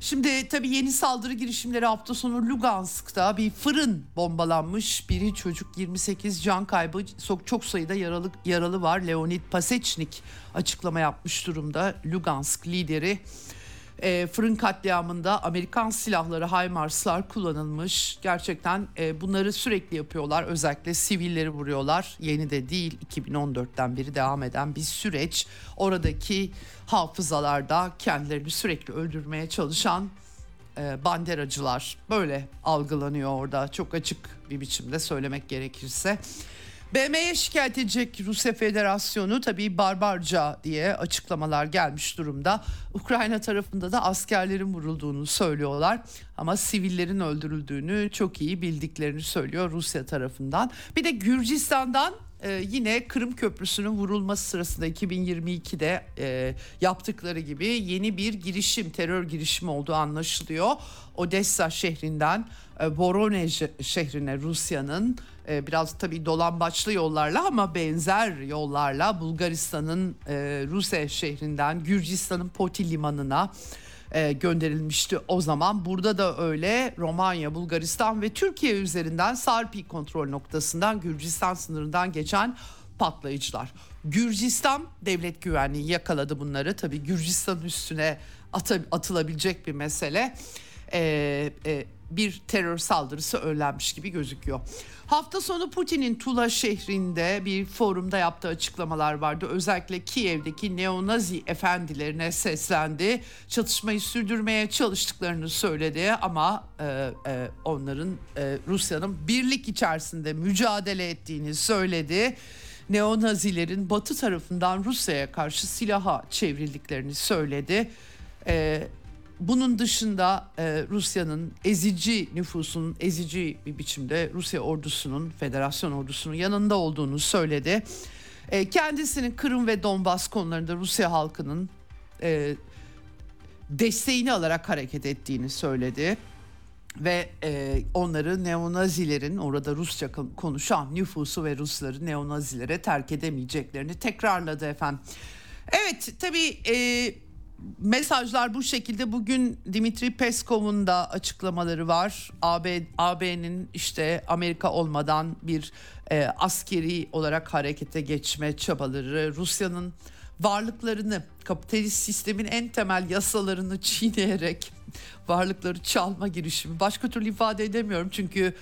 [SPEAKER 1] Şimdi tabii yeni saldırı girişimleri hafta sonu Lugansk'ta bir fırın bombalanmış. Biri çocuk 28 can kaybı çok sayıda yaralı yaralı var. Leonid Pasechnik açıklama yapmış durumda. Lugansk lideri e, fırın katliamında Amerikan silahları HIMARS'lar kullanılmış. Gerçekten e, bunları sürekli yapıyorlar. Özellikle sivilleri vuruyorlar. Yeni de değil 2014'ten beri devam eden bir süreç. Oradaki hafızalarda kendilerini sürekli öldürmeye çalışan e, banderacılar böyle algılanıyor orada. Çok açık bir biçimde söylemek gerekirse. BM'ye şikayet edecek Rusya Federasyonu tabii barbarca diye açıklamalar gelmiş durumda. Ukrayna tarafında da askerlerin vurulduğunu söylüyorlar ama sivillerin öldürüldüğünü çok iyi bildiklerini söylüyor Rusya tarafından. Bir de Gürcistan'dan ee, yine Kırım Köprüsü'nün vurulması sırasında 2022'de e, yaptıkları gibi yeni bir girişim, terör girişimi olduğu anlaşılıyor. Odessa şehrinden e, Voronezh şehrine Rusya'nın e, biraz tabii dolambaçlı yollarla ama benzer yollarla Bulgaristan'ın e, Rusya şehrinden Gürcistan'ın Poti limanına e, gönderilmişti o zaman. Burada da öyle Romanya, Bulgaristan ve Türkiye üzerinden Sarpi kontrol noktasından Gürcistan sınırından geçen patlayıcılar. Gürcistan devlet güvenliği yakaladı bunları. Tabii Gürcistan üstüne atılabilecek bir mesele. Ee, e, bir terör saldırısı önlenmiş gibi gözüküyor. Hafta sonu Putin'in Tula şehrinde bir forumda yaptığı açıklamalar vardı. Özellikle Kiev'deki neonazi efendilerine seslendi. Çatışmayı sürdürmeye çalıştıklarını söyledi ama e, e, onların e, Rusya'nın birlik içerisinde mücadele ettiğini söyledi. Neonazilerin batı tarafından Rusya'ya karşı silaha çevrildiklerini söyledi. E, bunun dışında e, Rusya'nın ezici nüfusun ezici bir biçimde Rusya ordusunun, federasyon ordusunun yanında olduğunu söyledi. E, kendisinin Kırım ve Donbas konularında Rusya halkının e, desteğini alarak hareket ettiğini söyledi. Ve e, onları neonazilerin orada Rusça konuşan nüfusu ve Rusları neonazilere terk edemeyeceklerini tekrarladı efendim. Evet tabii e, mesajlar bu şekilde. Bugün Dimitri Peskov'un da açıklamaları var. AB AB'nin işte Amerika olmadan bir e, askeri olarak harekete geçme çabaları, Rusya'nın varlıklarını kapitalist sistemin en temel yasalarını <laughs> çiğneyerek varlıkları çalma girişimi. Başka türlü ifade edemiyorum çünkü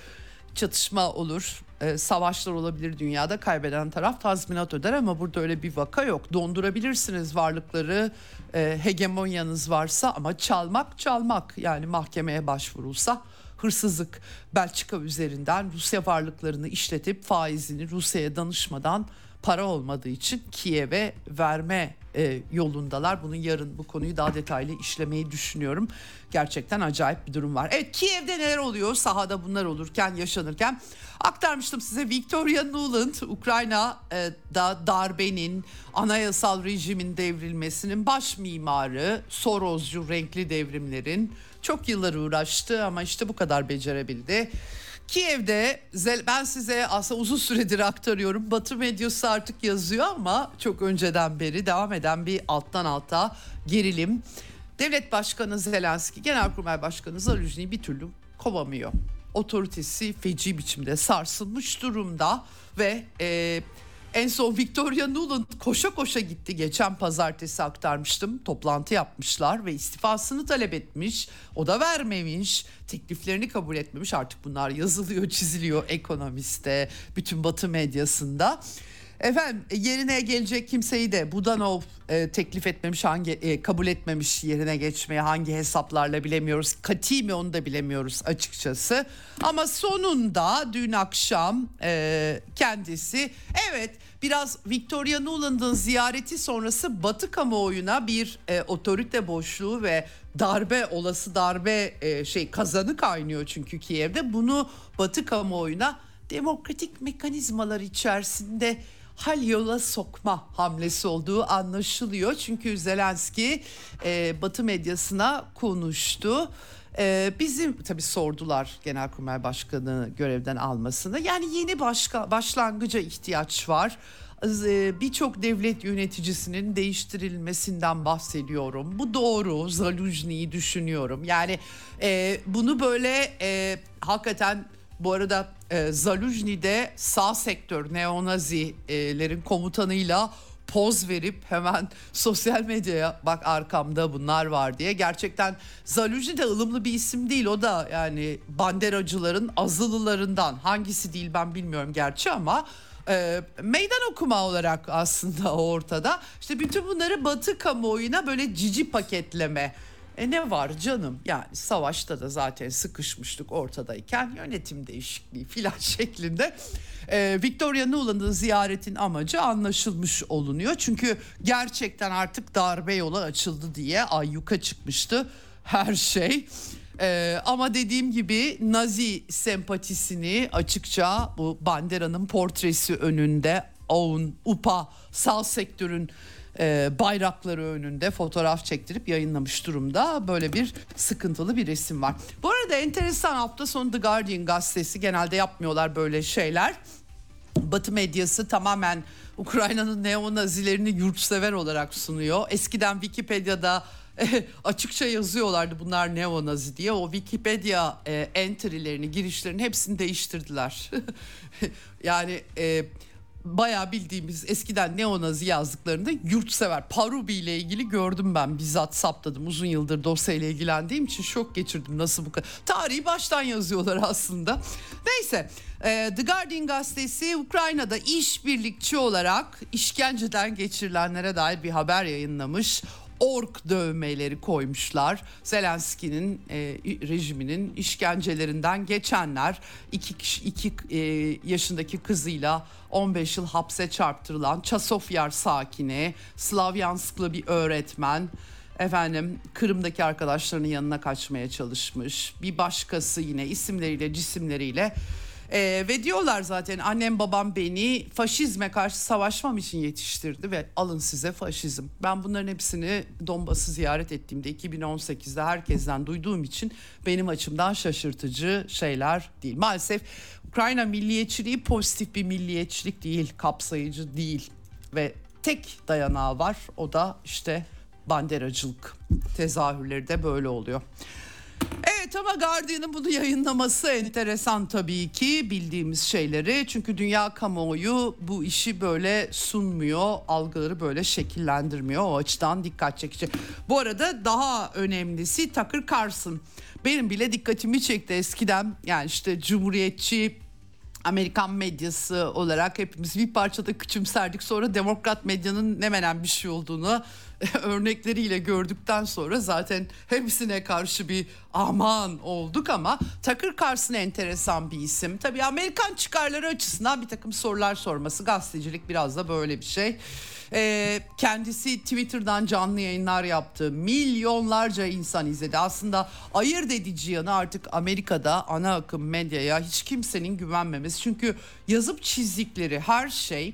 [SPEAKER 1] çatışma olur e, savaşlar olabilir dünyada kaybeden taraf tazminat öder ama burada öyle bir vaka yok. Dondurabilirsiniz varlıkları e, hegemonyanız varsa ama çalmak çalmak. Yani mahkemeye başvurulsa hırsızlık. Belçika üzerinden Rusya varlıklarını işletip faizini Rusya'ya danışmadan para olmadığı için Kiev'e verme e, yolundalar. Bunun yarın bu konuyu daha detaylı işlemeyi düşünüyorum. Gerçekten acayip bir durum var. Evet Kiev'de neler oluyor sahada bunlar olurken yaşanırken aktarmıştım size Victoria Nuland Ukrayna'da darbenin anayasal rejimin devrilmesinin baş mimarı Soroscu renkli devrimlerin çok yıllar uğraştı ama işte bu kadar becerebildi. Kiev'de ben size aslında uzun süredir aktarıyorum. Batı medyası artık yazıyor ama çok önceden beri devam eden bir alttan alta gerilim. Devlet Başkanı Zelenski, Genelkurmay Başkanı Zaluzny'yi bir türlü kovamıyor. Otoritesi feci biçimde sarsılmış durumda ve e, en son Victoria Nuland koşa koşa gitti. Geçen pazartesi aktarmıştım. Toplantı yapmışlar ve istifasını talep etmiş. O da vermemiş. Tekliflerini kabul etmemiş. Artık bunlar yazılıyor, çiziliyor ekonomiste, bütün Batı medyasında. Efendim e, yerine gelecek kimseyi de Budanov e, teklif etmemiş, hangi e, kabul etmemiş yerine geçmeye hangi hesaplarla bilemiyoruz. Kati mi onu da bilemiyoruz açıkçası. Ama sonunda dün akşam e, kendisi evet biraz Victoria Nuland'ın ziyareti sonrası Batı kamuoyuna bir e, otorite boşluğu ve darbe olası darbe e, şey kazanı kaynıyor çünkü Kiev'de bunu Batı kamuoyuna demokratik mekanizmalar içerisinde hal yola sokma hamlesi olduğu anlaşılıyor. Çünkü Zelenski e, Batı medyasına konuştu. Ee, bizim tabii sordular Genelkurmay Başkanı görevden almasını. Yani yeni başka başlangıca ihtiyaç var. Ee, Birçok devlet yöneticisinin değiştirilmesinden bahsediyorum. Bu doğru. Zaluzni'yi düşünüyorum. Yani e, bunu böyle e, hakikaten bu arada e, Zaluzni'de sağ sektör neonazilerin komutanıyla poz verip hemen <laughs> sosyal medyaya bak arkamda bunlar var diye. Gerçekten Zaluzni de ılımlı bir isim değil o da yani banderacıların azılılarından hangisi değil ben bilmiyorum gerçi ama e, meydan okuma olarak aslında ortada. İşte bütün bunları batı kamuoyuna böyle cici paketleme e ne var canım yani savaşta da zaten sıkışmıştık ortadayken yönetim değişikliği <laughs> filan şeklinde e, Victoria Nuland'ın ziyaretin amacı anlaşılmış olunuyor. Çünkü gerçekten artık darbe yolu açıldı diye ayyuka çıkmıştı her şey. Ee, ama dediğim gibi Nazi sempatisini açıkça bu Bandera'nın portresi önünde Own, UPA, sağ sektörün e, bayrakları önünde fotoğraf çektirip yayınlamış durumda. Böyle bir sıkıntılı bir resim var. Bu arada enteresan hafta sonu The Guardian gazetesi genelde yapmıyorlar böyle şeyler. Batı medyası tamamen Ukrayna'nın neonazilerini yurtsever olarak sunuyor. Eskiden Wikipedia'da <laughs> açıkça yazıyorlardı bunlar neonazi diye. O Wikipedia e, entry'lerini, girişlerini hepsini değiştirdiler. <laughs> yani e, bayağı bildiğimiz eskiden neonazi yazdıklarında yurtsever. Parubi ile ilgili gördüm ben bizzat saptadım. Uzun yıldır dosyayla ilgilendiğim için şok geçirdim nasıl bu kadar tarihi baştan yazıyorlar aslında. Neyse e, The Guardian gazetesi Ukrayna'da işbirlikçi olarak işkenceden geçirilenlere dair bir haber yayınlamış ork dövmeleri koymuşlar. Zelenski'nin e, rejiminin işkencelerinden geçenler iki, kişi, iki e, yaşındaki kızıyla 15 yıl hapse çarptırılan Çasofyar sakini, Slavyansklı bir öğretmen, efendim Kırım'daki arkadaşlarının yanına kaçmaya çalışmış. Bir başkası yine isimleriyle cisimleriyle ee, ve diyorlar zaten annem babam beni faşizme karşı savaşmam için yetiştirdi ve alın size faşizm. Ben bunların hepsini Donbas'ı ziyaret ettiğimde 2018'de herkesten duyduğum için benim açımdan şaşırtıcı şeyler değil. Maalesef Ukrayna milliyetçiliği pozitif bir milliyetçilik değil, kapsayıcı değil ve tek dayanağı var o da işte banderacılık tezahürleri de böyle oluyor. Evet ama Guardian'ın bunu yayınlaması enteresan tabii ki bildiğimiz şeyleri. Çünkü dünya kamuoyu bu işi böyle sunmuyor, algıları böyle şekillendirmiyor. O açıdan dikkat çekici. Bu arada daha önemlisi Tucker Carlson. Benim bile dikkatimi çekti eskiden. Yani işte cumhuriyetçi Amerikan medyası olarak hepimiz bir parçada küçümserdik. Sonra demokrat medyanın ne menen bir şey olduğunu <laughs> örnekleriyle gördükten sonra zaten hepsine karşı bir aman olduk ama Tucker Carlson enteresan bir isim. Tabii Amerikan çıkarları açısından bir takım sorular sorması gazetecilik biraz da böyle bir şey. Ee, kendisi Twitter'dan canlı yayınlar yaptı. Milyonlarca insan izledi. Aslında ayırt edici yanı artık Amerika'da ana akım medyaya hiç kimsenin güvenmemesi. Çünkü yazıp çizdikleri her şey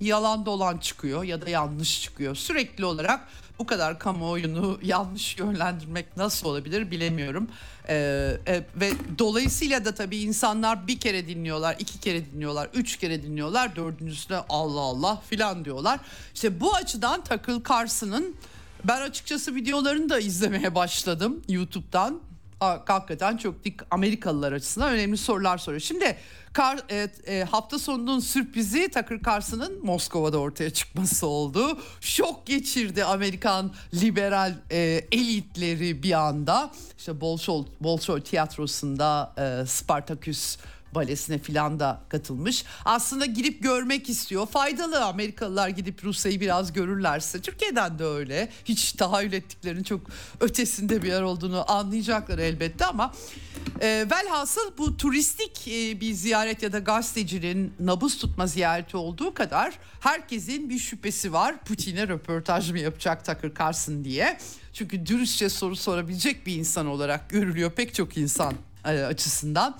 [SPEAKER 1] yalan dolan çıkıyor ya da yanlış çıkıyor. Sürekli olarak bu kadar kamuoyunu yanlış yönlendirmek nasıl olabilir bilemiyorum. Ee, e, ve dolayısıyla da tabii insanlar bir kere dinliyorlar, iki kere dinliyorlar, üç kere dinliyorlar, dördüncüsüne Allah Allah filan diyorlar. İşte bu açıdan Takıl Carson'ın ben açıkçası videolarını da izlemeye başladım YouTube'dan hakikaten çok dik Amerikalılar açısından önemli sorular soruyor. Şimdi kar, e, e, hafta sonunun sürprizi Tucker Carlson'ın Moskova'da ortaya çıkması oldu. Şok geçirdi Amerikan liberal e, elitleri bir anda. İşte Bolshoi, Bolshoi tiyatrosunda e, Spartaküs balesine filan da katılmış. Aslında gidip görmek istiyor. Faydalı Amerikalılar gidip Rusya'yı biraz görürlerse. Türkiye'den de öyle. Hiç tahayyül ettiklerinin çok ötesinde bir yer olduğunu anlayacaklar elbette ama e, velhasıl bu turistik e, bir ziyaret ya da gazetecinin nabız tutma ziyareti olduğu kadar herkesin bir şüphesi var. Putin'e röportaj mı yapacak Tucker Carlson diye. Çünkü dürüstçe soru sorabilecek bir insan olarak görülüyor pek çok insan e, açısından.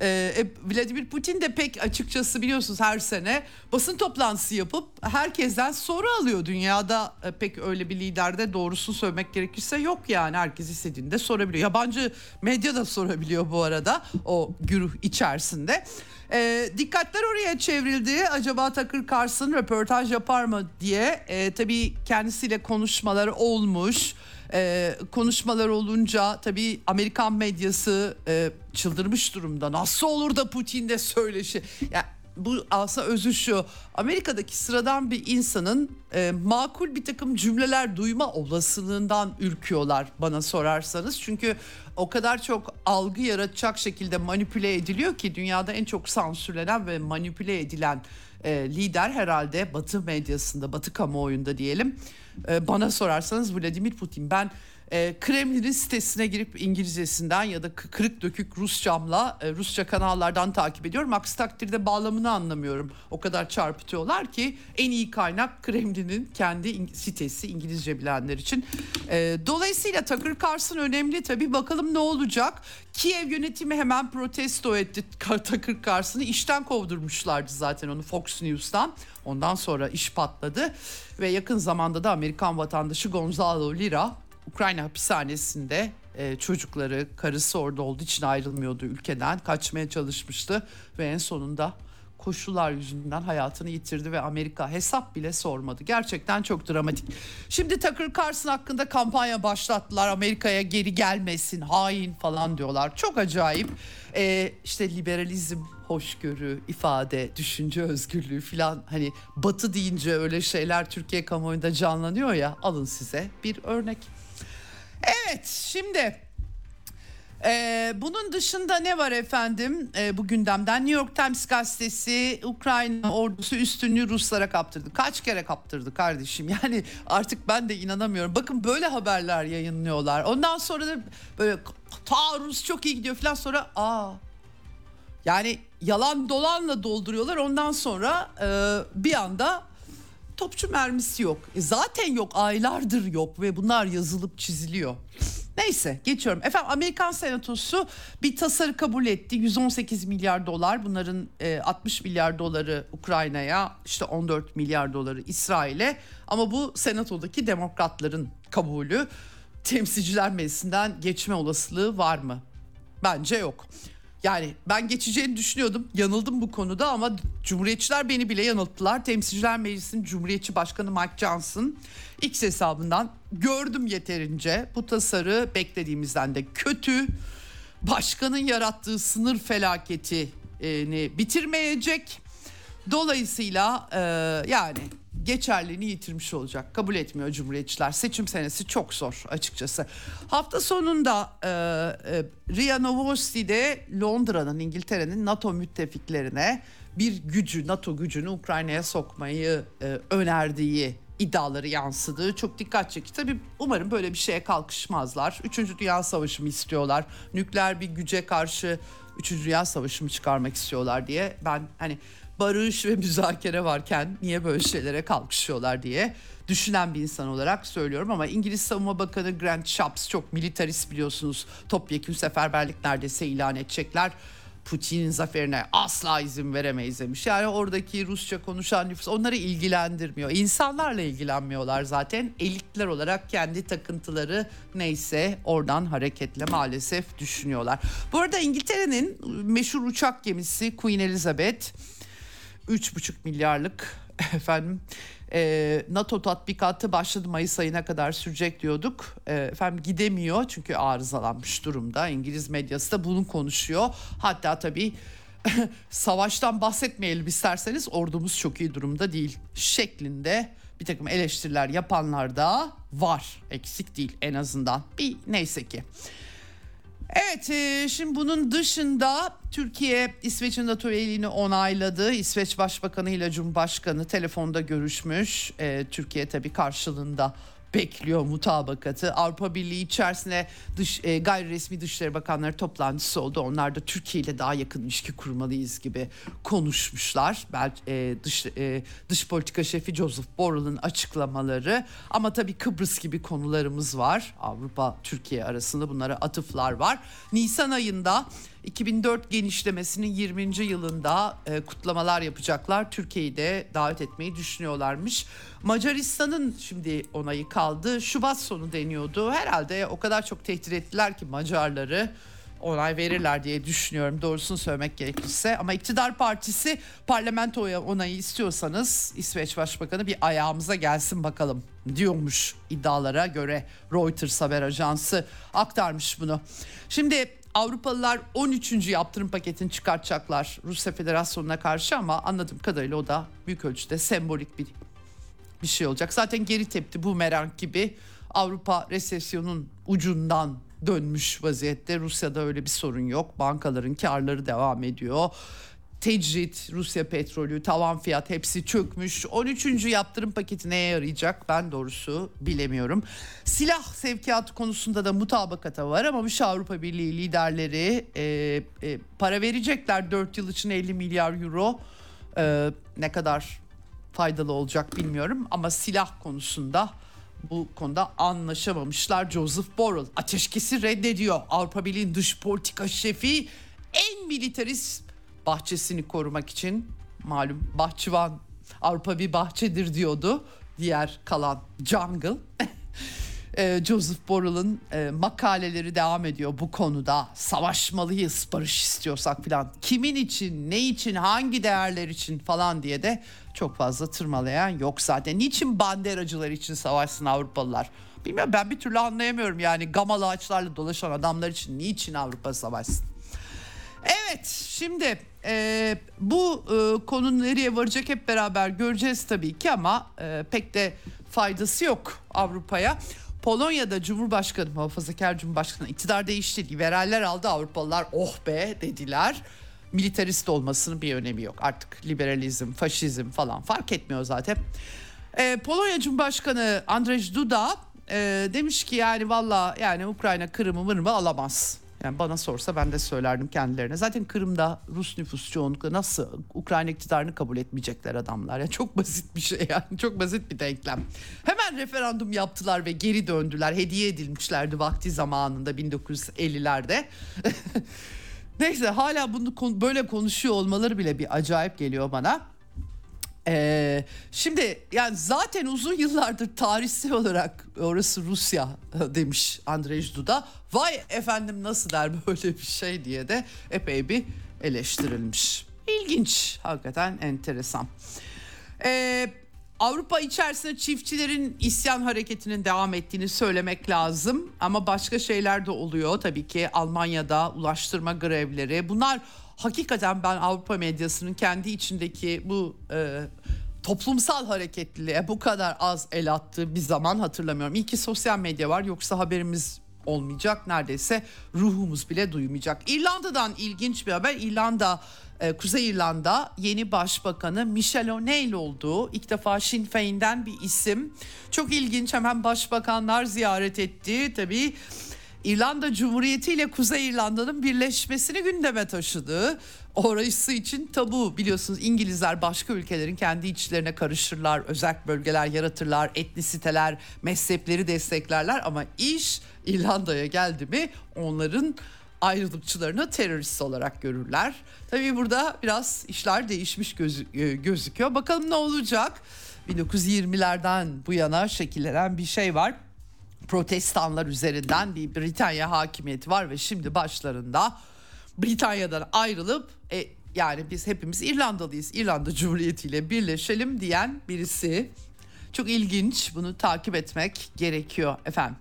[SPEAKER 1] Ee, e, Vladimir Putin de pek açıkçası biliyorsunuz her sene basın toplantısı yapıp herkesten soru alıyor. Dünyada e, pek öyle bir liderde doğrusu söylemek gerekirse yok yani. Herkes istediğinde sorabiliyor. Yabancı medya da sorabiliyor bu arada o güruh içerisinde. E, dikkatler oraya çevrildi. Acaba Takır Carlson röportaj yapar mı diye. E, tabii kendisiyle konuşmaları olmuş e, konuşmalar olunca tabii Amerikan medyası e, çıldırmış durumda. Nasıl olur da Putin de söyleşi? Ya bu aslında özü şu. Amerika'daki sıradan bir insanın e, makul bir takım cümleler duyma olasılığından ürküyorlar bana sorarsanız. Çünkü o kadar çok algı yaratacak şekilde manipüle ediliyor ki dünyada en çok sansürlenen ve manipüle edilen e, lider herhalde Batı medyasında, Batı kamuoyunda diyelim. E, bana sorarsanız Vladimir Putin. Ben e, Kremlin'in sitesine girip İngilizcesinden ya da kırık dökük Rusçamla e, Rusça kanallardan takip ediyorum. Aksi takdirde bağlamını anlamıyorum. O kadar çarpıtıyorlar ki en iyi kaynak Kremlin'in kendi sitesi İngilizce bilenler için. E, dolayısıyla Tucker Carlson önemli tabii. Bakalım ne olacak? Kiev yönetimi hemen protesto etti Tucker Carlson'ı. işten kovdurmuşlardı zaten onu Fox News'tan. Ondan sonra iş patladı ve yakın zamanda da Amerikan vatandaşı Gonzalo Lira Ukrayna hapishanesinde e, çocukları, karısı orada olduğu için ayrılmıyordu ülkeden. Kaçmaya çalışmıştı ve en sonunda koşullar yüzünden hayatını yitirdi ve Amerika hesap bile sormadı. Gerçekten çok dramatik. Şimdi Tucker Carlson hakkında kampanya başlattılar. Amerika'ya geri gelmesin, hain falan diyorlar. Çok acayip. Ee, işte liberalizm, hoşgörü, ifade, düşünce özgürlüğü falan hani batı deyince öyle şeyler Türkiye kamuoyunda canlanıyor ya. Alın size bir örnek. Evet şimdi ee, bunun dışında ne var efendim ee, bu gündemden New York Times gazetesi Ukrayna ordusu üstünlüğü Ruslara kaptırdı. Kaç kere kaptırdı kardeşim <laughs> yani artık ben de inanamıyorum. Bakın böyle haberler yayınlıyorlar. Ondan sonra da böyle ta Rus çok iyi gidiyor falan sonra aa yani yalan dolanla dolduruyorlar ondan sonra e, bir anda topçu mermisi yok. E zaten yok aylardır yok ve bunlar yazılıp çiziliyor. Neyse geçiyorum. Efendim Amerikan Senatosu bir tasarı kabul etti. 118 milyar dolar bunların e, 60 milyar doları Ukrayna'ya işte 14 milyar doları İsrail'e. Ama bu senatodaki demokratların kabulü temsilciler meclisinden geçme olasılığı var mı? Bence yok. Yani ben geçeceğini düşünüyordum. Yanıldım bu konuda ama Cumhuriyetçiler beni bile yanılttılar. Temsilciler Meclisi'nin Cumhuriyetçi Başkanı Mike Johnson X hesabından gördüm yeterince. Bu tasarı beklediğimizden de kötü. Başkanın yarattığı sınır felaketini bitirmeyecek. Dolayısıyla e, yani geçerliğini yitirmiş olacak. Kabul etmiyor Cumhuriyetçiler. Seçim senesi çok zor açıkçası. Hafta sonunda e, e, Ria Novosti'de Londra'nın, İngiltere'nin NATO müttefiklerine bir gücü, NATO gücünü Ukrayna'ya sokmayı e, önerdiği iddiaları yansıdı. Çok dikkat çekici. Tabii umarım böyle bir şeye kalkışmazlar. Üçüncü Dünya Savaşı mı istiyorlar? Nükleer bir güce karşı Üçüncü Dünya Savaşı mı çıkarmak istiyorlar diye ben hani barış ve müzakere varken niye böyle şeylere kalkışıyorlar diye düşünen bir insan olarak söylüyorum ama İngiliz Savunma Bakanı Grant Shapps çok militarist biliyorsunuz. Topyekun seferberlik neredeyse ilan edecekler. Putin'in zaferine asla izin veremeyiz demiş. Yani oradaki Rusça konuşan nüfus onları ilgilendirmiyor. İnsanlarla ilgilenmiyorlar zaten. Elitler olarak kendi takıntıları neyse oradan hareketle maalesef düşünüyorlar. Bu arada İngiltere'nin meşhur uçak gemisi Queen Elizabeth 3,5 milyarlık <laughs> efendim e, NATO tatbikatı başladı Mayıs ayına kadar sürecek diyorduk. E, efendim gidemiyor çünkü arızalanmış durumda. İngiliz medyası da bunu konuşuyor. Hatta tabii <laughs> savaştan bahsetmeyelim isterseniz ordumuz çok iyi durumda değil şeklinde bir takım eleştiriler yapanlar da var. Eksik değil en azından. Bir neyse ki. Evet e, şimdi bunun dışında Türkiye İsveç'in NATO üyeliğini onayladı. İsveç Başbakanı ile Cumhurbaşkanı telefonda görüşmüş. E, Türkiye tabii karşılığında bekliyor mutabakatı. Avrupa Birliği içerisinde dış e, gayri resmi Dışişleri Bakanları toplantısı oldu. Onlar da Türkiye ile daha yakın ilişki kurmalıyız gibi konuşmuşlar. Ben e, dış e, dış politika şefi Joseph Borrell'ın açıklamaları ama tabii Kıbrıs gibi konularımız var. Avrupa Türkiye arasında bunlara atıflar var. Nisan ayında 2004 genişlemesinin 20. yılında e, kutlamalar yapacaklar. Türkiye'yi de davet etmeyi düşünüyorlarmış. Macaristan'ın şimdi onayı kaldı. Şubat sonu deniyordu. Herhalde o kadar çok tehdit ettiler ki Macarları onay verirler diye düşünüyorum doğrusunu söylemek gerekirse. Ama iktidar partisi parlamentoya onayı istiyorsanız İsveç Başbakanı bir ayağımıza gelsin bakalım diyormuş iddialara göre Reuters haber ajansı aktarmış bunu. Şimdi Avrupalılar 13. yaptırım paketini çıkartacaklar Rusya Federasyonu'na karşı ama anladığım kadarıyla o da büyük ölçüde sembolik bir bir şey olacak. Zaten geri tepti bu merak gibi Avrupa resesyonun ucundan dönmüş vaziyette. Rusya'da öyle bir sorun yok. Bankaların karları devam ediyor tecrit, Rusya petrolü, tavan fiyat hepsi çökmüş. 13. yaptırım paketi neye yarayacak ben doğrusu bilemiyorum. Silah sevkiyatı konusunda da mutabakata var ama bu Avrupa Birliği liderleri e, e, para verecekler 4 yıl için 50 milyar euro. E, ne kadar faydalı olacak bilmiyorum ama silah konusunda bu konuda anlaşamamışlar. Joseph Borrell ateşkesi reddediyor. Avrupa Birliği'nin dış politika şefi en militarist bahçesini korumak için malum bahçıvan Avrupa bir bahçedir diyordu. Diğer kalan jungle. <laughs> Ee, Joseph Borrell'ın e, makaleleri devam ediyor bu konuda. Savaşmalıyız barış istiyorsak falan. Kimin için, ne için, hangi değerler için falan diye de çok fazla tırmalayan yok zaten. Niçin banderacılar için savaşsın Avrupalılar? Bilmiyorum ben bir türlü anlayamıyorum yani gamalı ağaçlarla dolaşan adamlar için niçin Avrupa savaşsın? Evet şimdi e, bu e, konu nereye varacak hep beraber göreceğiz tabii ki ama e, pek de faydası yok Avrupa'ya. Polonya'da Cumhurbaşkanı, muhafazakar Cumhurbaşkanı iktidar değişti. Liberaller aldı Avrupalılar oh be dediler. Militarist olmasının bir önemi yok. Artık liberalizm, faşizm falan fark etmiyor zaten. E, Polonya Cumhurbaşkanı Andrzej Duda e, demiş ki yani valla yani Ukrayna Kırım'ı mırmı alamaz. Yani bana sorsa ben de söylerdim kendilerine. Zaten Kırım'da Rus nüfus çoğunlukla nasıl Ukrayna iktidarını kabul etmeyecekler adamlar. Yani çok basit bir şey yani çok basit bir denklem. Hemen referandum yaptılar ve geri döndüler. Hediye edilmişlerdi vakti zamanında 1950'lerde. <laughs> Neyse hala bunu böyle konuşuyor olmaları bile bir acayip geliyor bana. Ee, şimdi yani zaten uzun yıllardır tarihsel olarak orası Rusya demiş Andrzej Duda. Vay efendim nasıl der böyle bir şey diye de epey bir eleştirilmiş. İlginç hakikaten enteresan. Ee, Avrupa içerisinde çiftçilerin isyan hareketinin devam ettiğini söylemek lazım. Ama başka şeyler de oluyor tabii ki Almanya'da ulaştırma grevleri. Bunlar hakikaten ben Avrupa medyasının kendi içindeki bu e, toplumsal hareketliliğe bu kadar az el attığı bir zaman hatırlamıyorum. İyi ki sosyal medya var yoksa haberimiz olmayacak neredeyse ruhumuz bile duymayacak. İrlanda'dan ilginç bir haber. İrlanda e, Kuzey İrlanda yeni başbakanı Michelle O'Neill olduğu ilk defa Sinn Féin'den bir isim. Çok ilginç hemen başbakanlar ziyaret etti. Tabii İrlanda Cumhuriyeti ile Kuzey İrlanda'nın birleşmesini gündeme taşıdı. Orası için tabu biliyorsunuz İngilizler başka ülkelerin kendi içlerine karışırlar, özel bölgeler yaratırlar, etnisiteler, mezhepleri desteklerler ama iş İrlanda'ya geldi mi onların ayrılıkçılarını terörist olarak görürler. Tabii burada biraz işler değişmiş e, gözüküyor. Bakalım ne olacak? 1920'lerden bu yana şekillenen bir şey var. Protestanlar üzerinden bir Britanya hakimiyeti var ve şimdi başlarında Britanya'dan ayrılıp e, yani biz hepimiz İrlandalıyız. İrlanda Cumhuriyeti ile birleşelim diyen birisi. Çok ilginç. Bunu takip etmek gerekiyor efendim.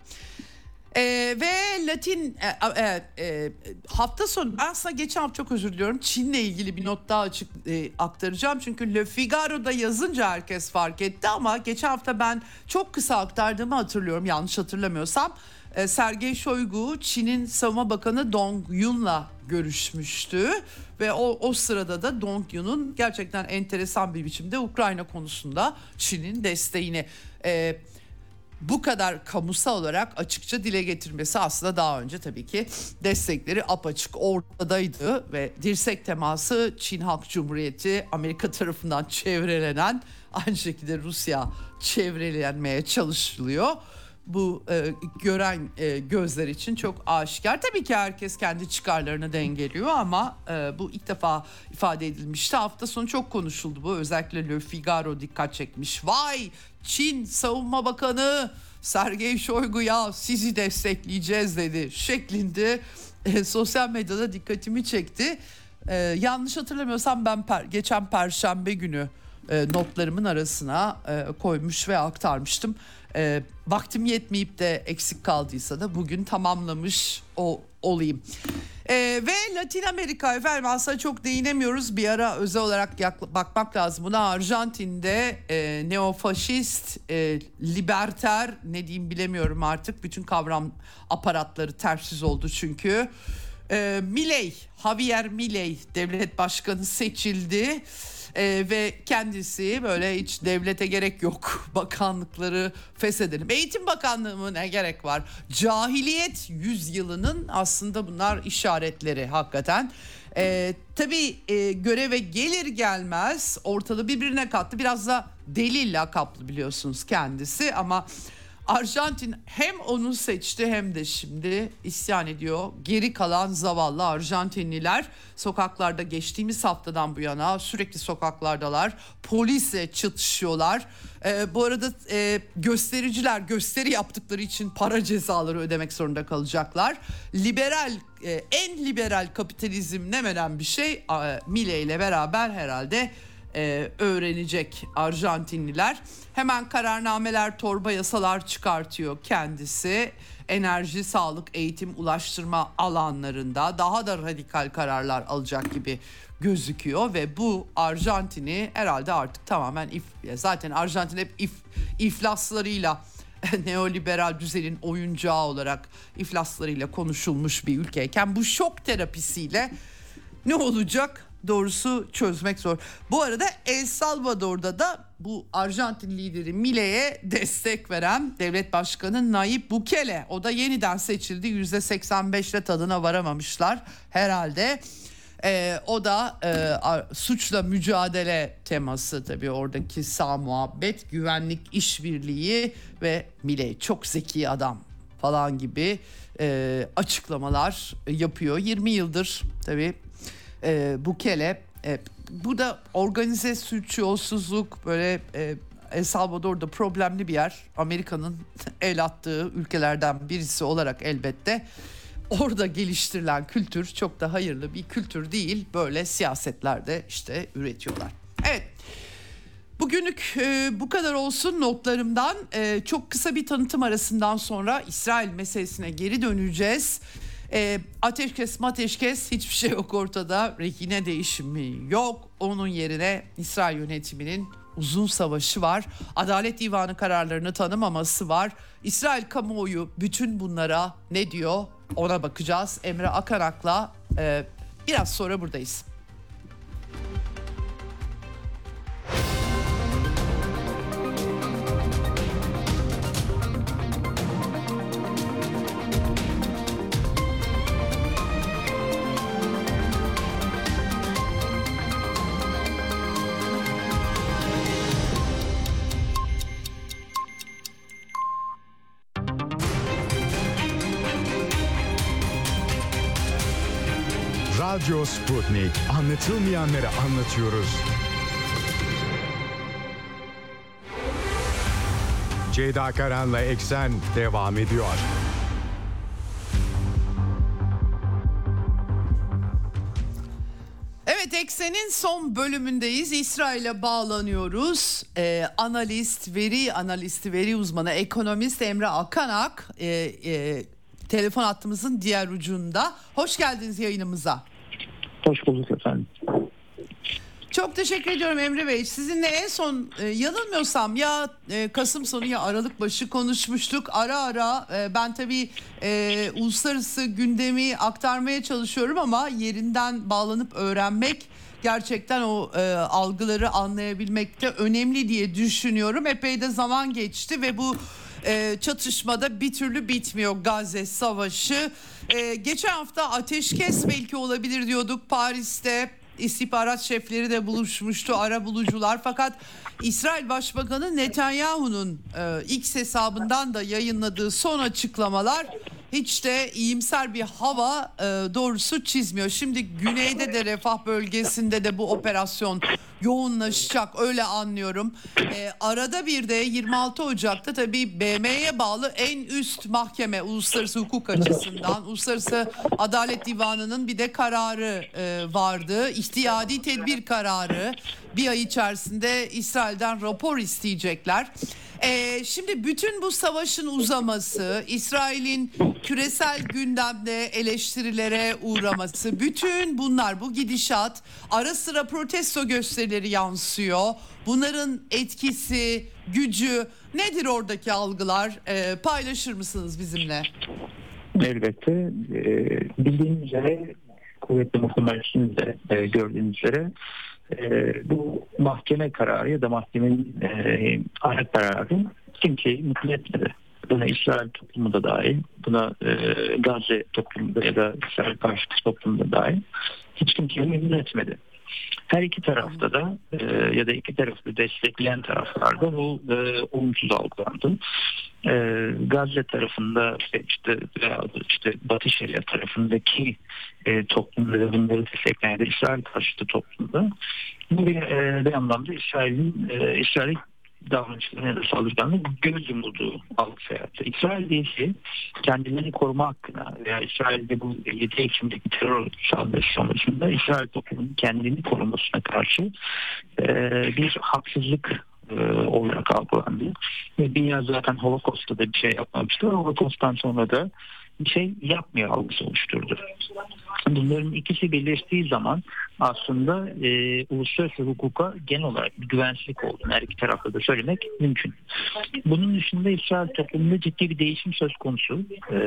[SPEAKER 1] Ee, ve Latin e, e, e, hafta sonu aslında geçen hafta çok özür diliyorum Çin'le ilgili bir not daha açık e, aktaracağım. Çünkü Le Figaro'da yazınca herkes fark etti ama geçen hafta ben çok kısa aktardığımı hatırlıyorum yanlış hatırlamıyorsam. E, Sergey Shoigu Çin'in savunma bakanı Dong Yun'la görüşmüştü. Ve o, o sırada da Dong Yun'un gerçekten enteresan bir biçimde Ukrayna konusunda Çin'in desteğini e, bu kadar kamusal olarak açıkça dile getirmesi aslında daha önce tabii ki destekleri apaçık ortadaydı ve dirsek teması Çin Halk Cumhuriyeti Amerika tarafından çevrelenen aynı şekilde Rusya çevrelenmeye çalışılıyor. Bu e, gören e, gözler için çok aşikar. Tabii ki herkes kendi çıkarlarını dengeliyor ama e, bu ilk defa ifade edilmişti. Hafta sonu çok konuşuldu bu. Özellikle Le Figaro dikkat çekmiş. Vay Çin Savunma Bakanı Sergey Shoigu ya sizi destekleyeceğiz dedi şeklinde e, sosyal medyada dikkatimi çekti. E, yanlış hatırlamıyorsam ben per, geçen perşembe günü e, notlarımın arasına e, koymuş ve aktarmıştım. E, vaktim yetmeyip de eksik kaldıysa da bugün tamamlamış o olayım. E, ve Latin Amerika efendim aslında çok değinemiyoruz. Bir ara özel olarak yakla, bakmak lazım buna. Arjantin'de e, neofaşist, e, liberter ne diyeyim bilemiyorum artık. Bütün kavram aparatları tersiz oldu çünkü. E, Milei, Javier Milei devlet başkanı seçildi. Ee, ve kendisi böyle hiç devlete gerek yok <laughs> bakanlıkları feshedelim. Eğitim Bakanlığı ne gerek var? Cahiliyet yüzyılının aslında bunlar işaretleri hakikaten. Ee, tabii e, göreve gelir gelmez ortalığı birbirine kattı. Biraz da deli lakaplı biliyorsunuz kendisi ama Arjantin hem onu seçti hem de şimdi isyan ediyor. Geri kalan zavallı Arjantinliler sokaklarda geçtiğimiz haftadan bu yana sürekli sokaklardalar. Polisle çatışıyorlar. Ee, bu arada e, göstericiler gösteri yaptıkları için para cezaları ödemek zorunda kalacaklar. Liberal e, en liberal kapitalizm ne bir şey e, Mile ile beraber herhalde e, öğrenecek Arjantinliler. Hemen kararnameler, torba yasalar çıkartıyor kendisi. Enerji, sağlık, eğitim, ulaştırma alanlarında daha da radikal kararlar alacak gibi gözüküyor ve bu Arjantin'i herhalde artık tamamen if, zaten Arjantin hep if, iflaslarıyla <laughs> neoliberal düzenin oyuncağı olarak iflaslarıyla konuşulmuş bir ülkeyken bu şok terapisiyle ne olacak? Doğrusu çözmek zor. Bu arada El Salvador'da da bu Arjantin lideri Mile'ye destek veren devlet başkanı Nayib Bukele. O da yeniden seçildi. %85'le tadına varamamışlar herhalde. Ee, o da e, suçla mücadele teması tabii oradaki sağ muhabbet, güvenlik işbirliği ve Milei çok zeki adam falan gibi e, açıklamalar yapıyor. 20 yıldır tabii e, Bukele e, burada organize suç, yolsuzluk böyle e, El Salvador'da problemli bir yer. Amerika'nın <laughs> el attığı ülkelerden birisi olarak elbette. Orada geliştirilen kültür çok da hayırlı bir kültür değil. Böyle siyasetlerde işte üretiyorlar. Evet. Bugünlük e, bu kadar olsun notlarımdan. E, çok kısa bir tanıtım arasından sonra İsrail meselesine geri döneceğiz. E, ateşkes mateşkes hiçbir şey yok ortada. Rehine değişimi yok. Onun yerine İsrail yönetiminin uzun savaşı var. Adalet Divanı kararlarını tanımaması var. İsrail kamuoyu bütün bunlara ne diyor ona bakacağız. Emre Akarak'la e, biraz sonra buradayız.
[SPEAKER 2] Radyo Sputnik. Anlatılmayanları anlatıyoruz. Ceyda Karan'la Eksen devam ediyor.
[SPEAKER 1] Evet Eksen'in son bölümündeyiz. İsrail'e bağlanıyoruz. Ee, analist, veri analisti, veri uzmanı, ekonomist Emre Akanak e, e, telefon hattımızın diğer ucunda. Hoş geldiniz yayınımıza.
[SPEAKER 3] Hoş bulduk efendim.
[SPEAKER 1] Çok teşekkür ediyorum Emre Bey. Sizinle en son e, yanılmıyorsam ya e, Kasım sonu ya Aralık başı konuşmuştuk. Ara ara e, ben tabii e, uluslararası gündemi aktarmaya çalışıyorum ama yerinden bağlanıp öğrenmek gerçekten o e, algıları anlayabilmekte önemli diye düşünüyorum. Epey de zaman geçti ve bu e, çatışmada bir türlü bitmiyor Gazze Savaşı. E, geçen hafta ateşkes belki olabilir diyorduk Paris'te istihbarat şefleri de buluşmuştu ara bulucular fakat İsrail Başbakanı Netanyahu'nun e, X hesabından da yayınladığı son açıklamalar hiç de iyimser bir hava e, doğrusu çizmiyor. Şimdi güneyde de refah bölgesinde de bu operasyon yoğunlaşacak öyle anlıyorum. E, arada bir de 26 Ocak'ta tabii BM'ye bağlı en üst mahkeme uluslararası hukuk açısından Uluslararası Adalet Divanı'nın bir de kararı e, vardı. İhtiyadi tedbir kararı bir ay içerisinde İsrail'den rapor isteyecekler. Ee, şimdi bütün bu savaşın uzaması, İsrail'in küresel gündemde eleştirilere uğraması, bütün bunlar bu gidişat ara sıra protesto gösterileri yansıyor. Bunların etkisi, gücü nedir oradaki algılar? Ee, paylaşır mısınız bizimle?
[SPEAKER 3] Elbette. E, bildiğiniz üzere kuvvetli muhtemelen de e, gördüğünüz üzere e, bu mahkeme kararı ya da mahkemenin e, ara kararı kimseyi mutlu etmedi. Buna İsrail toplumu da dahil, buna e, Gazze toplumu da ya da İsrail karşıtı toplumu da dahil hiç kimseyi memnun etmedi. Her iki tarafta da e, ya da iki tarafı destekleyen taraflarda bu e, olumsuz algılandı. E, Gazze tarafında işte, işte, işte Batı Şeria tarafındaki e, toplumda da bunları destekleyen de İsrail karşıtı toplumda bu bir, e, bir anlamda İsrail'in e, İsrail davranışlarına da saldırganlığı göz yumulduğu algı seyahati. İsrail değilse kendilerini koruma hakkına veya İsrail'de bu 7 Ekim'deki terör saldırısı sonucunda İsrail toplumunun kendini korumasına karşı e, bir haksızlık e, olarak algılandı. Ve dünya zaten Holocaust'ta da bir şey yapmamıştı. Holocaust'tan sonra da bir şey yapmıyor algısı oluşturdu. Bunların ikisi birleştiği zaman aslında e, uluslararası hukuka genel olarak bir güvensizlik olduğunu her iki tarafta da söylemek mümkün. Bunun dışında İsrail toplumunda ciddi bir değişim söz konusu. E,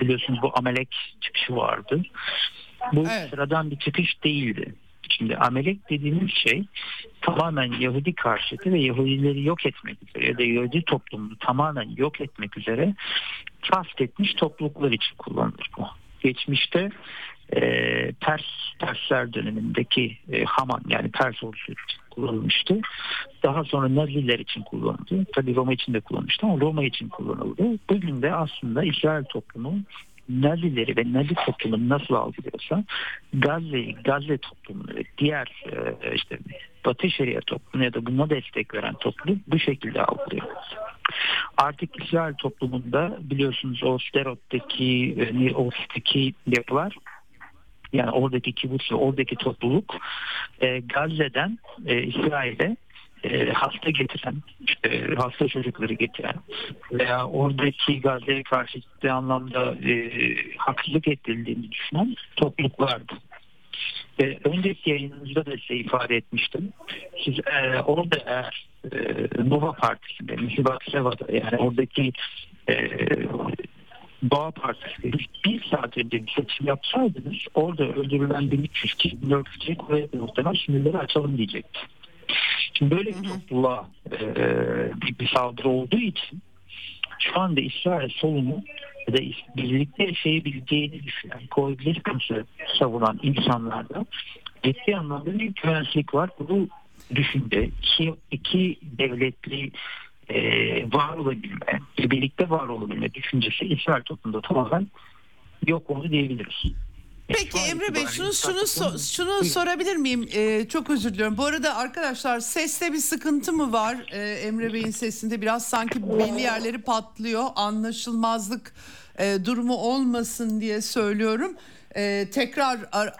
[SPEAKER 3] biliyorsunuz bu Amelek çıkışı vardı. Bu evet. sıradan bir çıkış değildi. Şimdi amelek dediğimiz şey tamamen Yahudi karşıtı ve Yahudileri yok etmek üzere ya da Yahudi toplumunu tamamen yok etmek üzere etmiş topluluklar için kullanılır bu. Geçmişte e, Pers Persler dönemindeki e, Haman yani Pers ordusu için kullanılmıştı. Daha sonra Naziler için kullanıldı. Tabi Roma için de kullanılmıştı ama Roma için kullanıldı. Bugün de aslında İsrail toplumu Nazileri ve Nazi toplumu nasıl algılıyorsa Gazze'yi, Gazze toplumunu ve diğer e, işte Batı Şeria toplumu ya da buna destek veren toplum bu şekilde algılıyor. Artık İsrail toplumunda biliyorsunuz o Sterot'taki, e, oradaki yapılar yani oradaki kibbutz ve oradaki topluluk e, Gazze'den e, İsrail'e e, hasta getiren, işte, hasta çocukları getiren veya oradaki Gazze'ye karşı ciddi anlamda e, haksızlık edildiğini düşünen topluluklardı. E, önceki yayınımızda da size ifade etmiştim. Siz e, orada eğer e, Nova Partisi'nde, Misibat Seva'da yani oradaki e, Doğa Partisi bir saat önce bir seçim yapsaydınız orada öldürülen 1300 kişi 1400 kişi kuvvetli muhtemel sınırları açalım diyecekti. Şimdi böyle bir topluluğa e, bir, bir saldırı olduğu için şu anda İsrail solunu ya da birlikte yaşayabileceğini düşünen, koexistence'ı savunan insanlarda ciddi anlamda bir güvensizlik var. Bu düşünce iki, iki devletli e, var olabilme, birlikte var olabilme düşüncesi İsrail toplumunda tamamen yok onu diyebiliriz.
[SPEAKER 1] Peki Emre Bey şunu şunu so, şunu sorabilir miyim? Ee, çok özür diliyorum. Bu arada arkadaşlar seste bir sıkıntı mı var? Ee, Emre Bey'in sesinde biraz sanki belli yerleri patlıyor. Anlaşılmazlık e, durumu olmasın diye söylüyorum. Ee, tekrar ar-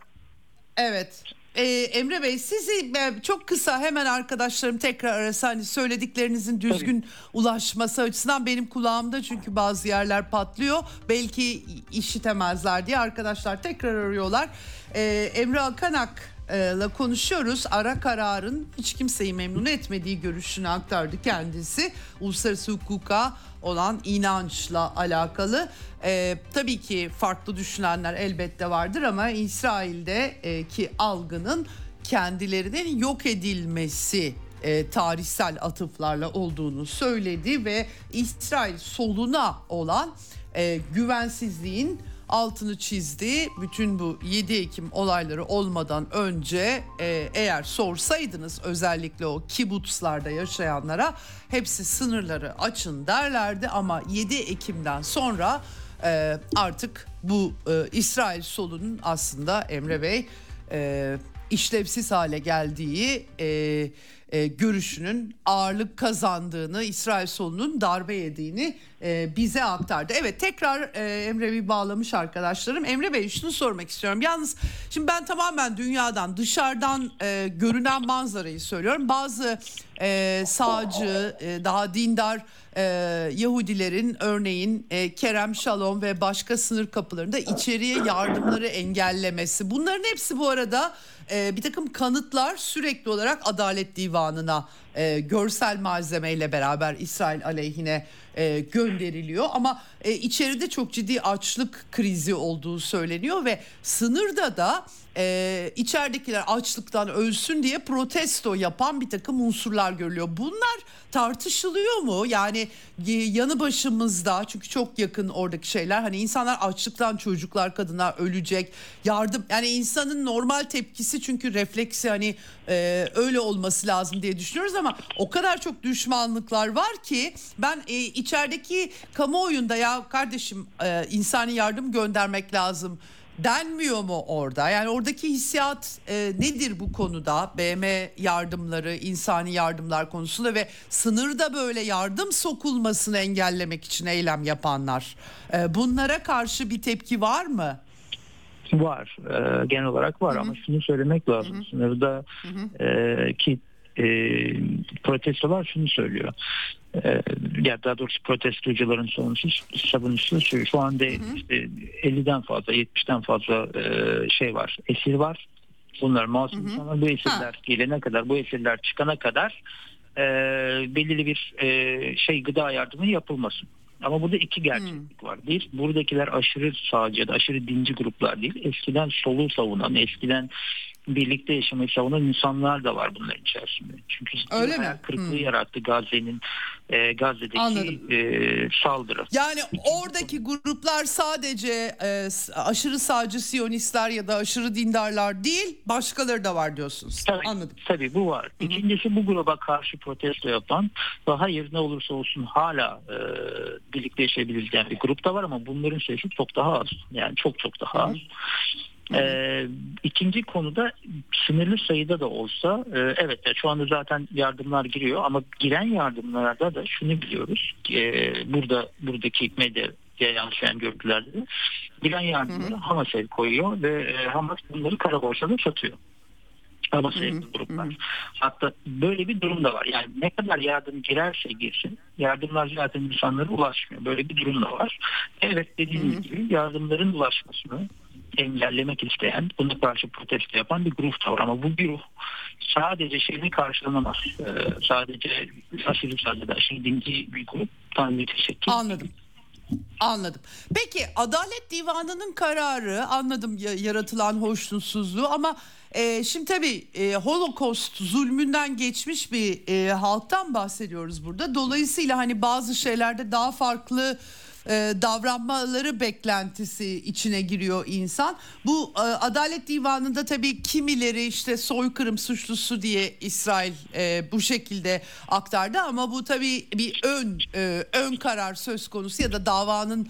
[SPEAKER 1] evet ee, Emre Bey sizi e, çok kısa hemen arkadaşlarım tekrar arası hani söylediklerinizin düzgün Tabii. ulaşması açısından benim kulağımda çünkü bazı yerler patlıyor. Belki işitemezler diye arkadaşlar tekrar arıyorlar. Ee, Emre Akanak ile konuşuyoruz. Ara kararın hiç kimseyi memnun etmediği görüşünü aktardı kendisi. Uluslararası hukuka olan inançla alakalı. Ee, tabii ki farklı düşünenler elbette vardır ama İsrail'de e, algının kendilerinin yok edilmesi e, tarihsel atıflarla olduğunu söyledi ve İsrail soluna olan e, güvensizliğin altını çizdi. Bütün bu 7 Ekim olayları olmadan önce e, eğer sorsaydınız özellikle o kibutslarda yaşayanlara hepsi sınırları açın derlerdi ama 7 Ekim'den sonra e, artık bu e, İsrail solunun aslında Emre Bey e, işlevsiz hale geldiği e, e, görüşünün ağırlık kazandığını, İsrail solunun darbe yediğini e, bize aktardı. Evet tekrar e, Emre Bey bağlamış arkadaşlarım. Emre Bey şunu sormak istiyorum. Yalnız şimdi ben tamamen dünyadan dışarıdan e, görünen manzarayı söylüyorum. Bazı e, sağcı, e, daha dindar e, Yahudilerin örneğin e, Kerem Şalom ve başka sınır kapılarında içeriye yardımları engellemesi. Bunların hepsi bu arada e, bir takım kanıtlar sürekli olarak Adalet Divanı'na e, görsel malzemeyle beraber İsrail aleyhine e, gönderiliyor. Ama e, içeride çok ciddi açlık krizi olduğu söyleniyor ve sınırda da e, içeridekiler açlıktan ölsün diye protesto yapan bir takım unsurlar görülüyor. Bunlar tartışılıyor mu? Yani e, yanı başımızda çünkü çok yakın oradaki şeyler hani insanlar açlıktan çocuklar kadınlar ölecek yardım yani insanın normal tepkisi çünkü refleksi hani e, öyle olması lazım diye düşünüyoruz ama o kadar çok düşmanlıklar var ki ben e, içerideki kamuoyunda ya kardeşim e, insani yardım göndermek lazım denmiyor mu orada? Yani oradaki hissiyat e, nedir bu konuda? BM yardımları, insani yardımlar konusunda ve sınırda böyle yardım sokulmasını engellemek için eylem yapanlar. E, bunlara karşı bir tepki var mı?
[SPEAKER 3] Var. E, genel olarak var Hı-hı. ama şunu söylemek lazım. Hı-hı. Sınırda Hı-hı. E, ki e, protestolar şunu söylüyor. E, ya daha doğrusu protestocuların sonunsuz savunucusu şu, şu anda hı hı. işte 50'den fazla 70'ten fazla e, şey var esir var. Bunlar masum insanlar bu esirler ha. gelene kadar bu esirler çıkana kadar e, belirli bir e, şey gıda yardımı yapılmasın. Ama burada iki gerçeklik hmm. var. Bir, buradakiler aşırı sağcı ya da aşırı dinci gruplar değil. Eskiden solu savunan, eskiden birlikte yaşamayı savunan insanlar da var bunların içerisinde. Çünkü
[SPEAKER 1] Öyle mi?
[SPEAKER 3] kırıklığı
[SPEAKER 1] Hmm.
[SPEAKER 3] yarattı Gazze'nin e, Gazze'deki
[SPEAKER 1] Anladım.
[SPEAKER 3] e, saldırı.
[SPEAKER 1] Yani oradaki gruplar sadece e, aşırı sağcı siyonistler ya da aşırı dindarlar değil başkaları da var diyorsunuz.
[SPEAKER 3] Tabii,
[SPEAKER 1] Anladım.
[SPEAKER 3] tabii bu var. İkincisi bu gruba karşı protesto yapan ve hayır ne olursa olsun hala e, birlikte yaşayabiliriz diyen bir grup da var ama bunların sayısı çok daha az. Yani çok çok daha az. Ee, ikinci konuda sınırlı sayıda da olsa e, evet şu anda zaten yardımlar giriyor ama giren yardımlarda da şunu biliyoruz e, burada buradaki medya yansıyan görüntülerde de giren yardımları Hamas'a el koyuyor ve e, Hamas bunları kara borsada satıyor. Hamas'a yakın gruplar. Hatta böyle bir durum da var. Yani ne kadar yardım girerse girsin yardımlar zaten insanlara ulaşmıyor. Böyle bir durum da var. Evet dediğiniz gibi yardımların ulaşmasını engellemek isteyen, buna karşı protesto yapan bir grup da var. Ama bu grup sadece şeyini karşılanamaz. Ee, sadece aşırı sadece aşırı dinci bir grup. Tanrı teşekkür.
[SPEAKER 1] Anladım. Anladım. Peki Adalet Divanı'nın kararı anladım ya- yaratılan hoşnutsuzluğu ama e, şimdi tabii e, Holocaust zulmünden geçmiş bir e, halktan bahsediyoruz burada. Dolayısıyla hani bazı şeylerde daha farklı e, davranmaları beklentisi içine giriyor insan. Bu e, Adalet Divanı'nda tabii kimileri işte soykırım suçlusu diye İsrail e, bu şekilde aktardı. Ama bu tabii bir ön ön karar söz konusu ya da davanın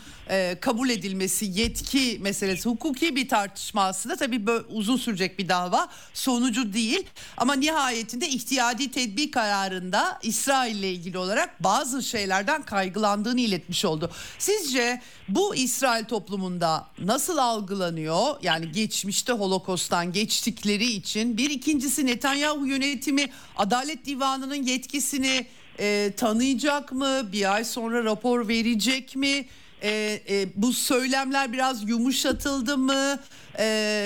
[SPEAKER 1] kabul edilmesi yetki meselesi. Hukuki bir tartışma aslında. Tabii böyle uzun sürecek bir dava. Sonucu değil. Ama nihayetinde ihtiyadi tedbir kararında İsrail ile ilgili olarak bazı şeylerden kaygılandığını iletmiş oldu. Sizce bu İsrail toplumunda nasıl algılanıyor? Yani geçmişte Holokost'tan geçtikleri için bir ikincisi Netanyahu yönetimi Adalet Divanı'nın yetkisini e, tanıyacak mı? Bir ay sonra rapor verecek mi? E, e, bu söylemler biraz yumuşatıldı mı? E,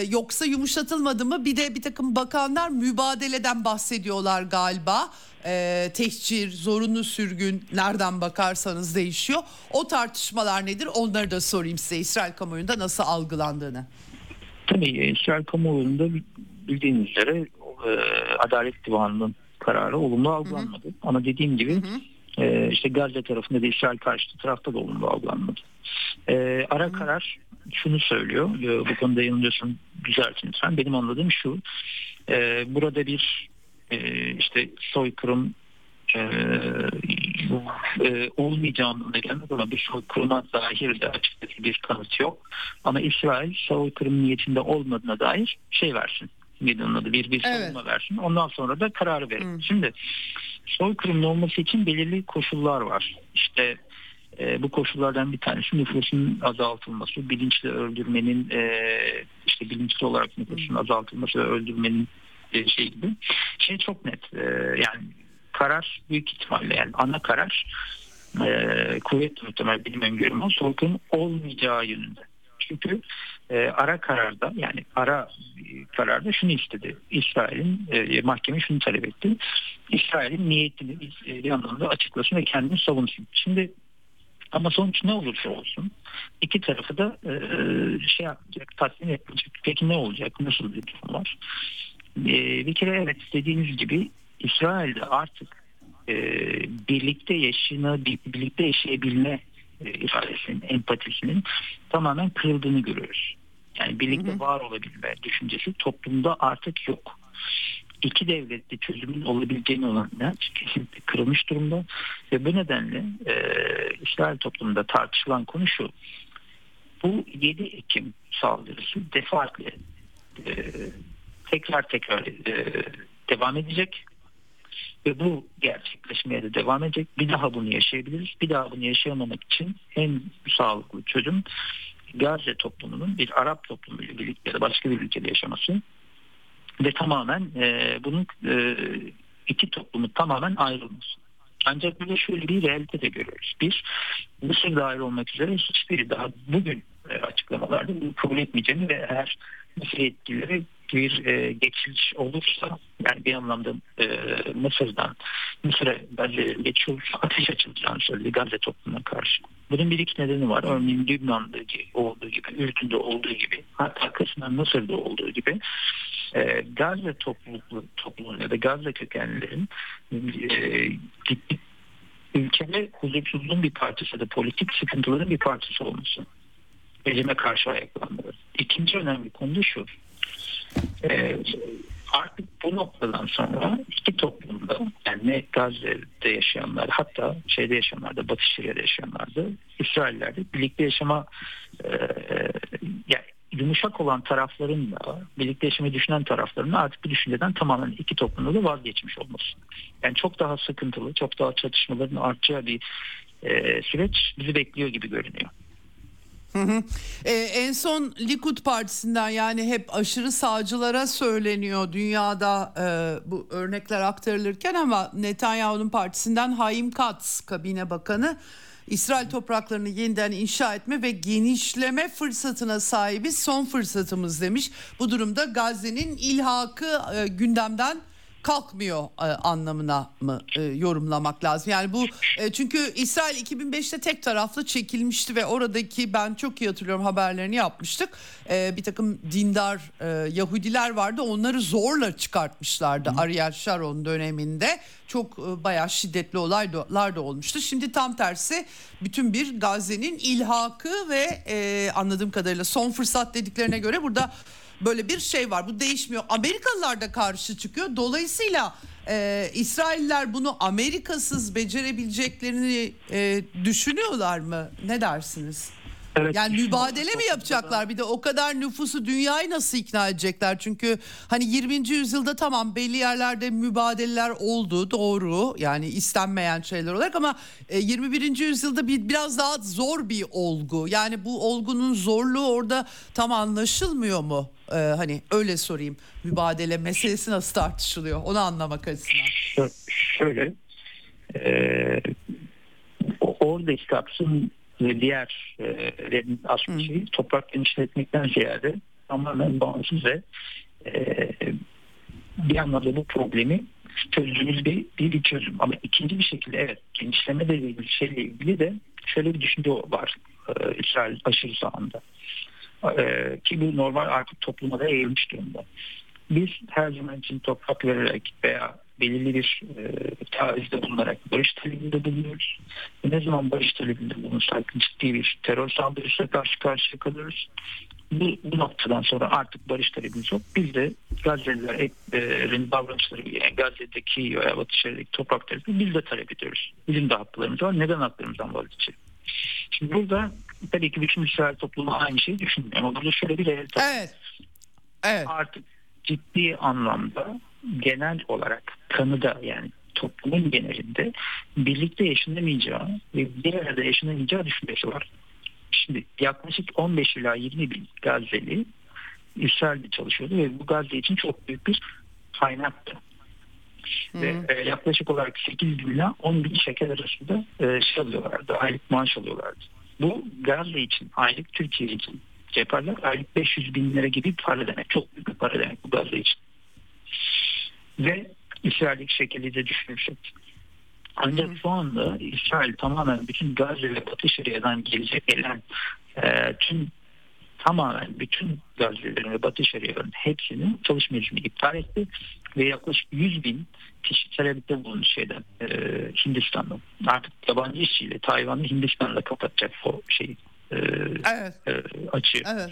[SPEAKER 1] yoksa yumuşatılmadı mı? Bir de bir takım bakanlar mübadeleden bahsediyorlar galiba. E, tehcir, zorunlu sürgün nereden bakarsanız değişiyor. O tartışmalar nedir? Onları da sorayım size İsrail kamuoyunda nasıl algılandığını.
[SPEAKER 3] Tabii e, İsrail kamuoyunda bildiğiniz üzere e, Adalet Divanı'nın kararı olumlu algılanmadı. Ama dediğim gibi e, işte Gazze tarafında da İsrail karşıtı tarafta da olumlu algılanmadı. E, ara karar şunu söylüyor. E, bu konuda yanılıyorsam düzeltin lütfen. Benim anladığım şu. E, burada bir e, işte soykırım e, e, olmayacağını gelmez ama bir soykırıma dair de açıkçası bir kanıt yok. Ama İsrail soykırım niyetinde olmadığına dair şey versin. Bir adı bir bir
[SPEAKER 1] Evet.
[SPEAKER 3] savunma versin. Ondan sonra da kararı verin. Şimdi soykırımın olması için belirli koşullar var. İşte e, bu koşullardan bir tanesi nüfusun azaltılması, bilinçli öldürmenin e, işte bilinçli olarak nüfusun azaltılması ve öldürmenin e, şey gibi. Şey çok net. E, yani karar büyük ihtimalle yani ana karar e, kuvvetli muhtemel benim öngörüm soykırım olmayacağı yönünde. Çünkü e, ara kararda yani ara e, kararda şunu istedi. İsrail'in e, mahkeme şunu talep etti. İsrail'in niyetini e, bir anlamda açıklasın ve kendini savunsun. Şimdi ama sonuç ne olursa olsun iki tarafı da e, şey yapacak, tatmin etmeyecek. Peki ne olacak? Nasıl bir durum var? E, bir kere evet dediğiniz gibi İsrail'de artık e, birlikte yaşına, birlikte yaşayabilme ifadesinin, empatisinin tamamen kırıldığını görüyoruz. Yani birlikte var olabilme düşüncesi toplumda artık yok. İki devletli çözümün olabileceğini olan inanç kesinlikle kırılmış durumda ve bu nedenle e, İsrail toplumunda tartışılan konu şu. Bu 7 Ekim saldırısı defaatle e, tekrar tekrar e, devam edecek ve bu gerçekleşmeye de devam edecek. Bir daha bunu yaşayabiliriz. Bir daha bunu yaşayamamak için en sağlıklı çözüm Gazze toplumunun bir Arap toplumuyla birlikte ya da başka bir ülkede yaşaması ve tamamen e, bunun e, iki toplumu tamamen ayrılması. Ancak burada şöyle bir realite de görüyoruz. Bir, Mısır dahil olmak üzere hiçbiri daha bugün e, açıklamalarda bunu kabul etmeyeceğini ve eğer Mısır yetkilileri bir e, geçiş olursa yani bir anlamda e, Mısır'dan Mısır'a Gazze'ye geçiş olursa ateş açılacağını söyledi Gazze toplumuna karşı. Bunun bir iki nedeni var. Örneğin Lübnan'da olduğu gibi, Ürdün'de olduğu gibi hatta kısmen Mısır'da olduğu gibi e, Gazze topluluklu, toplumun ya da Gazze kökenlilerin e, ülkede huzursuzluğun bir parçası da politik sıkıntıların bir parçası olması. Rejime karşı ayaklanmaları. İkinci önemli konu şu. E, artık bu noktadan sonra iki toplumda yani Gazze'de yaşayanlar hatta şeyde yaşayanlar da Batı Şeria'da yaşayanlar da İsraillerde birlikte yaşama e, yani yumuşak olan tarafların da birlikte yaşamayı düşünen tarafların artık bu düşünceden tamamen iki toplumda da vazgeçmiş olması. Yani çok daha sıkıntılı, çok daha çatışmaların artacağı bir e, süreç bizi bekliyor gibi görünüyor.
[SPEAKER 1] Hı hı. Ee, en son Likud Partisi'nden yani hep aşırı sağcılara söyleniyor dünyada e, bu örnekler aktarılırken ama Netanyahu'nun partisinden Haim Katz kabine bakanı İsrail topraklarını yeniden inşa etme ve genişleme fırsatına sahibi son fırsatımız demiş. Bu durumda Gazze'nin ilhakı e, gündemden kalkmıyor e, anlamına mı e, yorumlamak lazım? Yani bu e, çünkü İsrail 2005'te tek taraflı çekilmişti ve oradaki ben çok iyi hatırlıyorum haberlerini yapmıştık. E, bir takım dindar e, Yahudiler vardı onları zorla çıkartmışlardı Hı. Ariel Sharon döneminde. Çok e, bayağı şiddetli olaylar da olmuştu. Şimdi tam tersi bütün bir Gazze'nin ilhakı ve e, anladığım kadarıyla son fırsat dediklerine göre burada böyle bir şey var. Bu değişmiyor. Amerikalılar da karşı çıkıyor. Dolayısıyla e, İsrailler bunu Amerikasız becerebileceklerini e, düşünüyorlar mı? Ne dersiniz? Evet, yani mübadele mi yapacaklar? Bir de o kadar nüfusu dünyayı nasıl ikna edecekler? Çünkü hani 20. yüzyılda tamam belli yerlerde mübadeleler oldu doğru. Yani istenmeyen şeyler olarak ama 21. E, yüzyılda bir biraz daha zor bir olgu. Yani bu olgunun zorluğu orada tam anlaşılmıyor mu? Ee, hani öyle sorayım. Mübadele meselesi nasıl tartışılıyor? Onu anlamak açısından.
[SPEAKER 3] Şöyle e, orada kapsın ve diğerlerin aslında şeyi toprak genişletmekten ziyade tamamen bağımsız ve e, bir anlamda bu problemi çözdüğümüz bir, bir, bir çözüm. Ama ikinci bir şekilde evet genişleme de ilgili şeyle ilgili de şöyle bir düşünce var e, İsrail aşırı sağında. E, ki bu normal artık topluma da eğilmiş durumda. Biz her zaman için toprak vererek veya belirli bir e, taahhütte bulunarak barış talebinde bulunuyoruz. Ne zaman barış talebinde bulunursak ciddi bir terör saldırısına karşı karşıya kalıyoruz. Bu, bu noktadan sonra artık barış talebimiz yok. Biz de Gazze'lilerin davranışları yani Gazze'deki veya Batı Şeria'deki toprak talebi biz de talep ediyoruz. Bizim de haklarımız var. Neden haklarımızdan vazgeçelim? Şimdi burada tabii ki bütün İsrail toplumu aynı şeyi düşünmüyor. Ama burada şöyle bir evet.
[SPEAKER 1] evet. Evet.
[SPEAKER 3] Artık ciddi anlamda genel olarak kanıda yani toplumun genelinde birlikte yaşanamayacağı ve bir arada yaşanamayacağı düşüncesi var. Şimdi yaklaşık 15 ila 20 bin Gazze'li İsrail'de çalışıyordu ve bu Gazze için çok büyük bir kaynaktı. Hı. Ve e, yaklaşık olarak 8 bin ila 10 bin şeker arasında e, şey alıyorlardı, aylık maaş alıyorlardı. Bu Gazze için, aylık Türkiye için ceparlar aylık 500 bin lira gibi para demek. Çok büyük bir para demek bu Gazze için ve İsrail'deki şekilde de düşünürsek. Ancak şu anda İsrail tamamen bütün Gazze ve Batı Şeria'dan gelecek gelen e, tüm tamamen bütün Gazze'lerin ve Batı Şeria'ların hepsinin çalışma izni iptal etti ve yaklaşık 100 bin kişi talepte bulundu şeyden e, Hindistan'dan. Artık yabancı işçiyle Tayvan'ı Hindistan'da kapatacak o şeyi e, evet. e, açığı. Evet.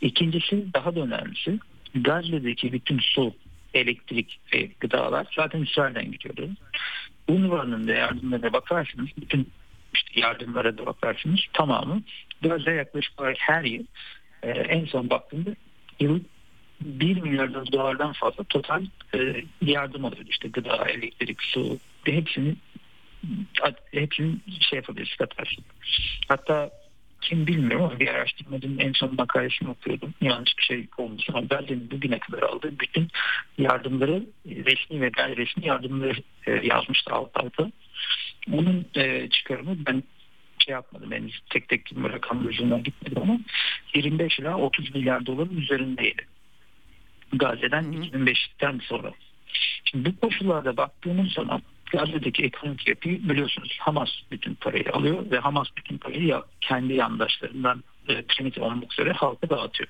[SPEAKER 3] İkincisi daha da önemlisi Gazze'deki bütün su elektrik ve gıdalar zaten İsrail'den gidiyordu. UNRWA'nın da yardımlarına bakarsınız, bütün işte yardımlara da bakarsınız tamamı Gazze yaklaşık olarak her yıl e, en son baktığımda yıl 1 milyar dolardan fazla total e, yardım alıyordu. İşte gıda, elektrik, su hepsini hepsini şey yapabiliriz katarsın. Hatta kim bilmiyorum ama bir araştırmacının en son makalesini okuyordum. Yanlış bir şey olmuş ama Berlin'in bugüne kadar aldığı bütün yardımları resmi ve gayri resmi yardımları e, yazmıştı alt alta. Onun e, çıkarımı ben şey yapmadım. Ben tek tek rakam ucundan gitmedim ama 25 ila 30 milyar doların üzerindeydi. Gazze'den 2005'ten sonra. Şimdi bu koşullarda baktığımız zaman Gazze'deki ekonomik yapıyı biliyorsunuz Hamas bütün parayı alıyor ve Hamas bütün parayı ya, kendi yandaşlarından e, primitif olmak üzere halka dağıtıyor.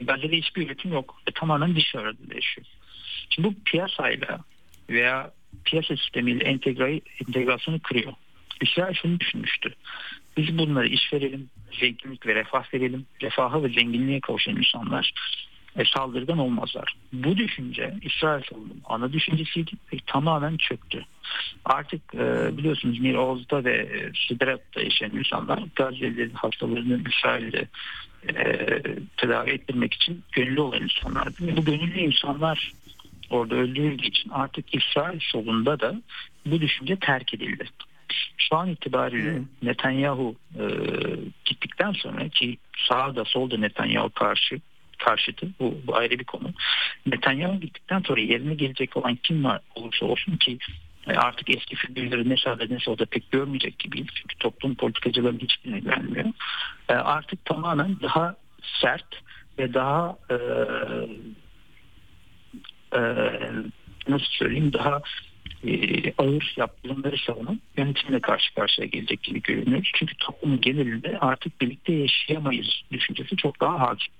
[SPEAKER 3] Gazze'de hiçbir üretim yok. E, tamamen dışarıda yaşıyor. Şimdi bu piyasayla veya piyasa sistemiyle entegre, entegrasyonu kırıyor. İsrail şunu düşünmüştü. Biz bunları iş verelim, zenginlik ve refah verelim. Refaha ve zenginliğe kavuşan insanlar e, saldırıdan olmazlar. Bu düşünce İsrail solunun ana düşüncesiydi ve tamamen çöktü. Artık e, biliyorsunuz Mir Oz'da ve e, Siderat'ta yaşayan insanlar Gazze'lilerin hastalarını İsrail'de e, tedavi ettirmek için gönüllü olan insanlardı. Ve bu gönüllü insanlar orada öldürüldüğü için artık İsrail solunda da bu düşünce terk edildi. Şu an itibariyle hmm. Netanyahu e, gittikten sonra ki sağda solda Netanyahu karşı karşıtı. Bu, bu ayrı bir konu. Netanyahu gittikten sonra yerine gelecek olan kim var olursa olsun ki e, artık eski figürleri ne sağda ne solda pek görmeyecek gibiyiz. Çünkü toplum politikacıların hiçbirine gelmiyor. E, artık tamamen daha sert ve daha e, e, nasıl söyleyeyim daha e, ağır yaptırımları savunan yönetimle karşı karşıya gelecek gibi görünüyor. Çünkü toplumun genelinde artık birlikte yaşayamayız düşüncesi çok daha hakim.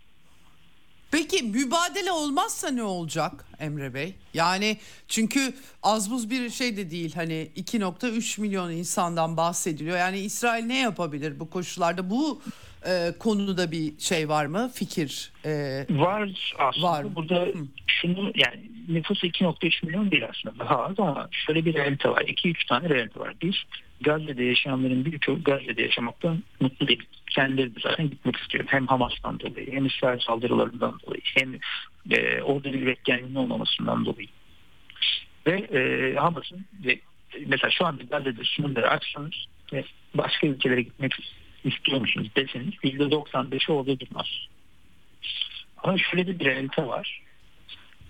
[SPEAKER 1] Peki mübadele olmazsa ne olacak Emre Bey? Yani çünkü az buz bir şey de değil hani 2.3 milyon insandan bahsediliyor. Yani İsrail ne yapabilir bu koşullarda? Bu e, konuda bir şey var mı? Fikir?
[SPEAKER 3] E, var aslında. Var. Burada Hı. şunu yani nüfus 2.3 milyon değil aslında daha az ama şöyle bir realite var. 2-3 tane realite var. Bir, Gazze'de yaşayanların birçoğu Gazze'de yaşamaktan mutlu değil. Kendileri de zaten gitmek istiyor. Hem Hamas'tan dolayı hem İsrail saldırılarından dolayı hem e, orada bir üretkenliğin olmamasından dolayı. Ve e, Hamas'ın ve mesela şu anda Gazze'de sınırları açsanız ve başka ülkelere gitmek istiyor musunuz deseniz %95'i orada durmaz. Ama şöyle de bir realite var.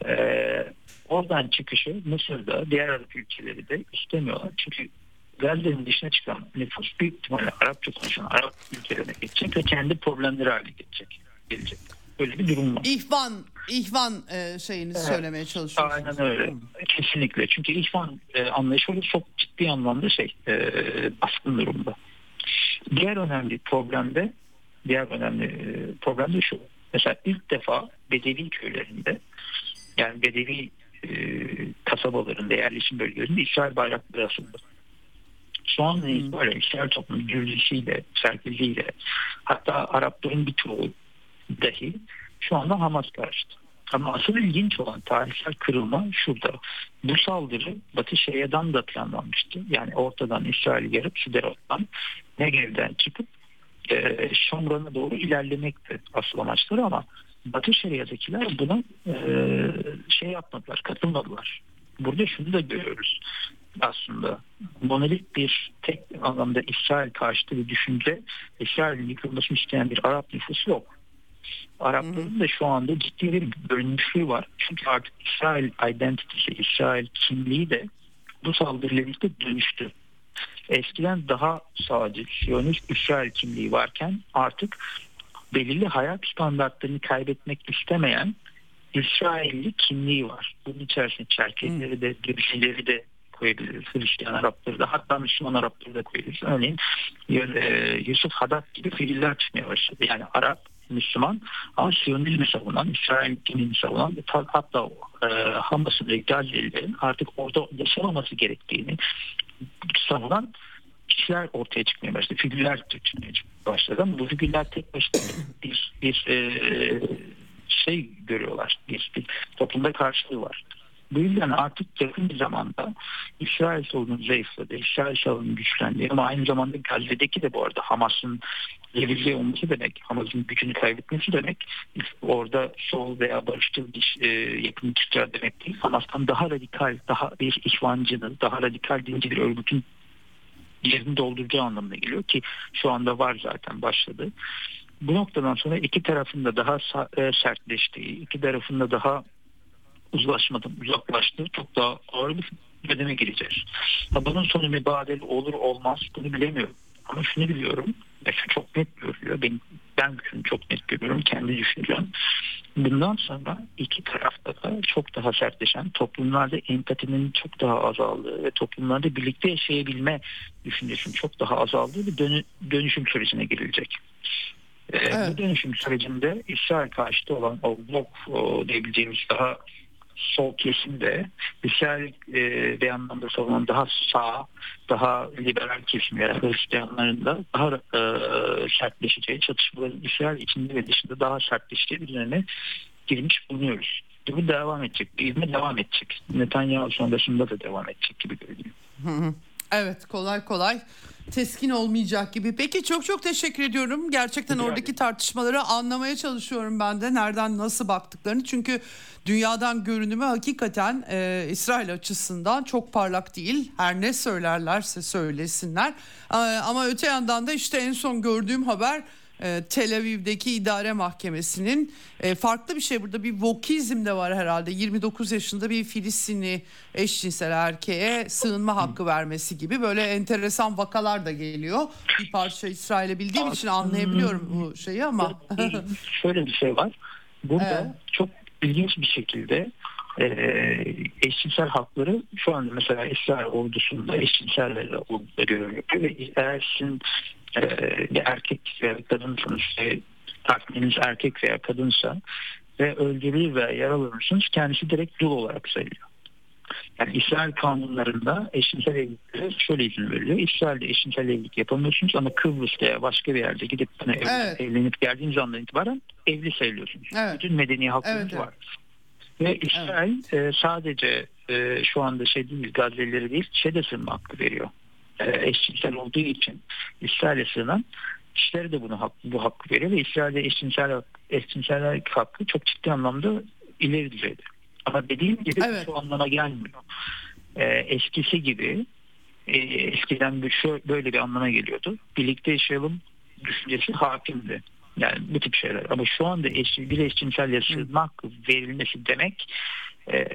[SPEAKER 3] Ee, oradan çıkışı Mısır'da diğer Arap ülkeleri de istemiyorlar. Çünkü Gazze'nin dışına çıkan nüfus büyük ihtimalle Arapça konuşan Arap ülkelerine geçecek ve kendi problemleri haline gelecek. gelecek. Öyle bir durum var.
[SPEAKER 1] İhvan, ihvan e, şeyini evet. söylemeye çalışıyorsunuz.
[SPEAKER 3] Aynen öyle. Kesinlikle. Çünkü ihvan e, anlayışı çok ciddi anlamda şey e, baskın durumda. Diğer önemli problemde diğer önemli e, problem de şu. Mesela ilk defa Bedevi köylerinde yani Bedevi e, kasabalarında yerleşim bölgelerinde İsrail bayrakları asıldı. An hmm. böyle İsrail toplumu gürültüsüyle, sergiliyle hatta Arapların birçoğu dahi şu anda Hamas karşıtı. Ama asıl ilginç olan tarihsel kırılma şurada. Bu saldırı Batı Şeria'dan da planlanmıştı. Yani ortadan İsrail'i yarıp Siderot'tan Negev'den çıkıp e, Şomran'a doğru ilerlemekti asıl amaçları ama Batı Şeria'dakiler buna e, şey yapmadılar, katılmadılar. Burada şunu da görüyoruz aslında. Monolit bir tek anlamda İsrail karşıtı bir düşünce, İsrail'in yıkılmasını isteyen bir Arap nüfusu yok. Arapların da şu anda ciddi bir bölünmüşlüğü var. Çünkü artık İsrail identity'si, İsrail kimliği de bu saldırıyla birlikte dönüştü. Eskiden daha sağcı, Siyonist İsrail kimliği varken artık belirli hayat standartlarını kaybetmek istemeyen İsrailli kimliği var. Bunun içerisinde Çerkezleri de, Gürcüleri de koyabiliriz. Hristiyan Arapları da hatta Müslüman Arapları da koyabiliriz. Örneğin e, Yusuf Haddad gibi fiiller çıkmaya başladı. Yani Arap, Müslüman ama Siyonizmi savunan, İsrail dinini savunan hatta e, Hamas'ın ve Gazze'lilerin artık orada yaşamaması gerektiğini savunan kişiler ortaya çıkmaya başladı. Figürler çıkmaya başladı ama bu figürler tek başına bir, bir e, şey görüyorlar. Bir, bir toplumda karşılığı var. Bu yüzden artık yakın bir zamanda İsrail sorunun zayıfladı, İsrail sorunun güçlendi ama aynı zamanda Gazze'deki de bu arada Hamas'ın gerilce olması demek, Hamas'ın gücünü kaybetmesi demek, orada sol veya barışçıl bir e, yapım çıkacağı demek değil. Hamas'tan daha radikal, daha bir ihvancının, daha radikal dinci bir örgütün yerini dolduracağı anlamına geliyor ki şu anda var zaten başladı. Bu noktadan sonra iki tarafında daha e, sertleştiği, iki tarafında daha uzlaşmadan uzaklaştığı çok daha ağır bir döneme gireceğiz. Bunun sonu mübadele olur olmaz bunu bilemiyorum. Ama şunu biliyorum ve şu çok net görülüyor. Ben, ben şunu çok net görüyorum kendi düşüncem. Bundan sonra iki tarafta da çok daha sertleşen toplumlarda empatinin çok daha azaldığı ve toplumlarda birlikte yaşayabilme düşüncesinin çok daha azaldığı bir dönü, dönüşüm sürecine girilecek. Evet. Bu dönüşüm sürecinde İsrail karşıtı olan o blok o diyebileceğimiz daha sol kesimde İsrail e, bir anlamda savunan daha sağ, daha liberal kesim yani Hristiyanların da daha e, sertleşeceği çatışmaların İsrail içinde ve dışında daha sertleşeceği üzerine girmiş bulunuyoruz. Bu devam edecek. İzme devam edecek. Netanyahu sonrasında da devam edecek gibi görünüyor.
[SPEAKER 1] Evet kolay kolay teskin olmayacak gibi. Peki çok çok teşekkür ediyorum. Gerçekten oradaki tartışmaları anlamaya çalışıyorum ben de. Nereden nasıl baktıklarını. Çünkü dünyadan görünümü hakikaten e, İsrail açısından çok parlak değil. Her ne söylerlerse söylesinler. E, ama öte yandan da işte en son gördüğüm haber e, Tel Aviv'deki idare mahkemesinin e, farklı bir şey burada bir vokizm de var herhalde 29 yaşında bir Filistinli eşcinsel erkeğe sığınma hakkı vermesi gibi böyle enteresan vakalar da geliyor. Bir parça İsrail'e bildiğim için anlayabiliyorum bu şeyi ama. <laughs>
[SPEAKER 3] Şöyle bir şey var. Burada evet. çok ilginç bir şekilde e, eşcinsel hakları şu anda mesela İsrail ordusunda eşcinsellerle görev yapıyor ve eğer sizin e, erkek veya kadınsanız işte partneriniz erkek veya kadınsa ve öldürülür veya yaralanırsınız kendisi direkt dul olarak sayılıyor. Yani İsrail kanunlarında eşcinsel evliliklere şöyle izin veriliyor. İsrail'de eşcinsel evlilik yapamıyorsunuz ama Kıbrıs'ta ya başka bir yerde gidip hani evet. evlenip geldiğiniz andan itibaren evli sayılıyorsunuz. Evet. Bütün medeni haklarınız evet, var. Ve İsrail evet. e, sadece e, şu anda şey değil Gazze'lileri değil ŞED'e sığınma hakkı veriyor. E, eşcinsel olduğu için İsrail'e sığınan kişilere de bunu hak, bu hakkı veriyor ve İsrail'de eşcinsel, eşcinsel hakkı çok ciddi anlamda ileri düzeyde. Ama dediğim gibi evet. şu anlama gelmiyor. E, eskisi gibi e, eskiden bir şu, böyle bir anlama geliyordu. Birlikte yaşayalım düşüncesi hakimdi. Yani bu tip şeyler. Ama şu anda eş, bir eşcinsel yaşamak verilmesi demek e,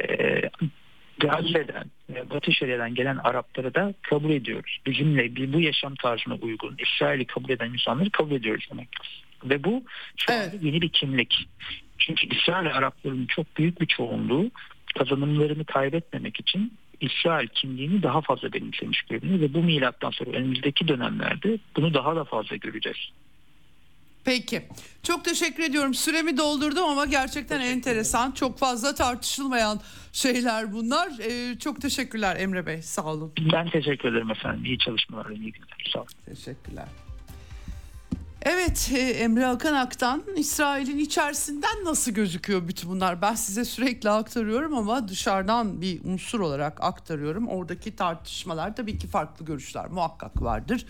[SPEAKER 3] Gazze'den, Batı Şeria'dan gelen Arapları da kabul ediyoruz. Bizimle bu yaşam tarzına uygun İsrail'i kabul eden insanları kabul ediyoruz demek. Ve bu şu evet. yeni bir kimlik. Çünkü İsrail Araplarının çok büyük bir çoğunluğu kazanımlarını kaybetmemek için İsrail kimliğini daha fazla benimsemiş görünüyor ve bu milattan sonra önümüzdeki dönemlerde bunu daha da fazla göreceğiz.
[SPEAKER 1] Peki. Çok teşekkür ediyorum. Süremi doldurdum ama gerçekten enteresan. Çok fazla tartışılmayan şeyler bunlar. Ee, çok teşekkürler Emre Bey. Sağ olun.
[SPEAKER 3] Ben teşekkür ederim efendim. İyi çalışmalar, iyi günler. Sağ olun.
[SPEAKER 1] Teşekkürler. Evet e, Emre Hakan Ak'tan İsrail'in içerisinden nasıl gözüküyor bütün bunlar? Ben size sürekli aktarıyorum ama dışarıdan bir unsur olarak aktarıyorum. Oradaki tartışmalar tabii ki farklı görüşler muhakkak vardır.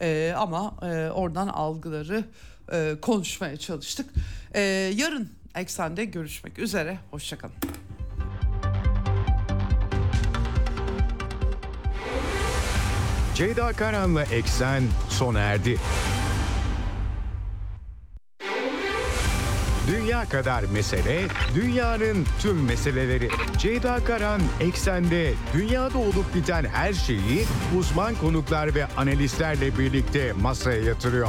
[SPEAKER 1] Ee, ama e, oradan algıları e, konuşmaya çalıştık. E, yarın Eksen'de görüşmek üzere. Hoşçakalın.
[SPEAKER 2] Ceyda Karan'la Eksen sona erdi. Dünya kadar mesele, dünyanın tüm meseleleri. Ceyda Karan Eksen'de dünyada olup biten her şeyi uzman konuklar ve analistlerle birlikte masaya yatırıyor.